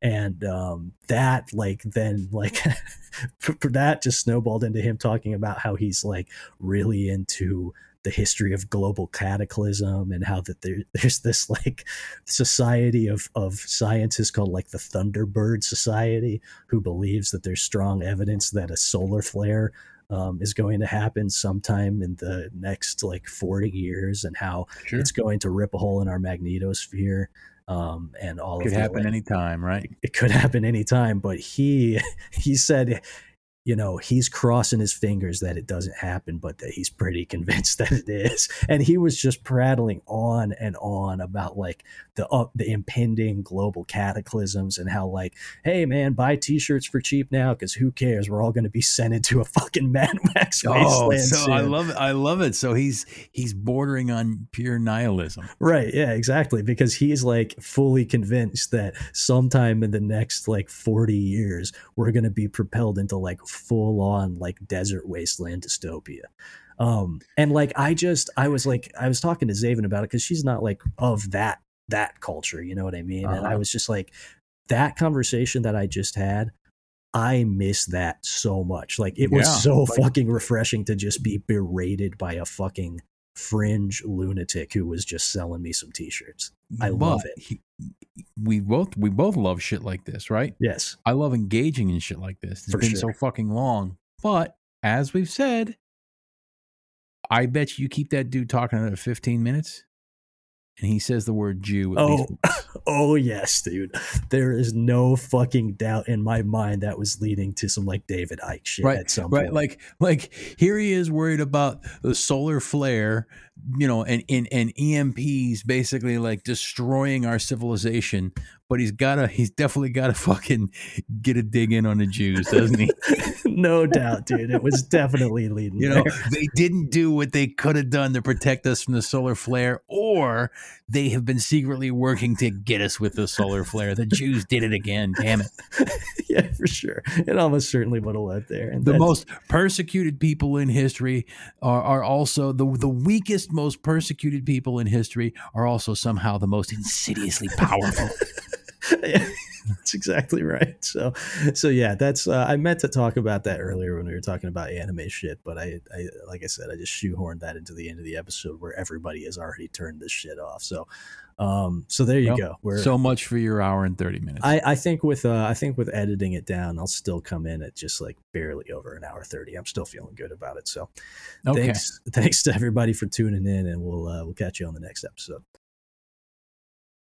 and um that like then like <laughs> for that just snowballed into him talking about how he's like really into the history of global cataclysm and how that there, <laughs> there's this like society of of scientists called like the Thunderbird Society who believes that there's strong evidence that a solar flare um, is going to happen sometime in the next like 40 years and how sure, it's going to rip a hole in our magnetosphere um, and all could of the happen anytime, right? it could happen anytime but he <laughs> he said you know he's crossing his fingers that it doesn't happen but that he's pretty <laughs> convinced that it is and he was just prattling on and on about like the uh, the impending global cataclysms and how like hey man buy t-shirts for cheap now because who cares we're all going to be <laughs> sent into a fucking mad max Oh, wasteland so I love it. I love it. So he's he's bordering on pure nihilism. Right. Yeah, exactly. Because he's like fully convinced that sometime in the next like 40 years, we're going to be propelled into like full on like desert wasteland dystopia. Um, and like I just I was like I was talking to Zaven about it because she's not like of that that culture, you know what I mean? And I Uh-huh. was just like that conversation that I just had. I miss that so much. Like it was Yeah, so like- fucking refreshing to just be berated by a fucking fringe lunatic who was just selling me some t-shirts. I love it. he- we both we both love shit like this, right? Yes. I love engaging in shit like this. It's For been sure. so fucking long. But as we've said, I bet you keep that dude talking another 15 minutes and he says the word Jew. Oh, <laughs> oh yes, dude. There is no fucking doubt in my mind that was leading to some like David Icke shit right, at some right. point. Like, like here he is worried about the solar flare, you know, and, and, and EMPs basically like destroying our civilization. But he's gotta, he's definitely gotta <laughs> fucking get a dig in on the Jews, doesn't he? <laughs> no doubt, dude. It was definitely leading. You know, there. they didn't do what they could have done to protect us from the solar flare, or they have been secretly working to get us with the solar flare. The Jews did it again. Damn it. <laughs> yeah, for sure. It almost certainly would have led there. And The most persecuted people in history are, are also the the weakest, most persecuted people in history are also somehow the most insidiously powerful. <laughs> Yeah, that's exactly right. So, so yeah, that's. Uh, I meant to talk about that earlier when we were talking about anime shit, but I, I, like I said, I just shoehorned that into the end of the episode where everybody has already turned this shit off. So, um, so there you Well, go. We're, so much for your hour and thirty minutes. I, I think with uh, I think with editing it down, I'll still come in at just like barely over an hour thirty. I'm still feeling good about it. So okay. thanks thanks to everybody for tuning in, and we'll uh, we'll catch you on the next episode.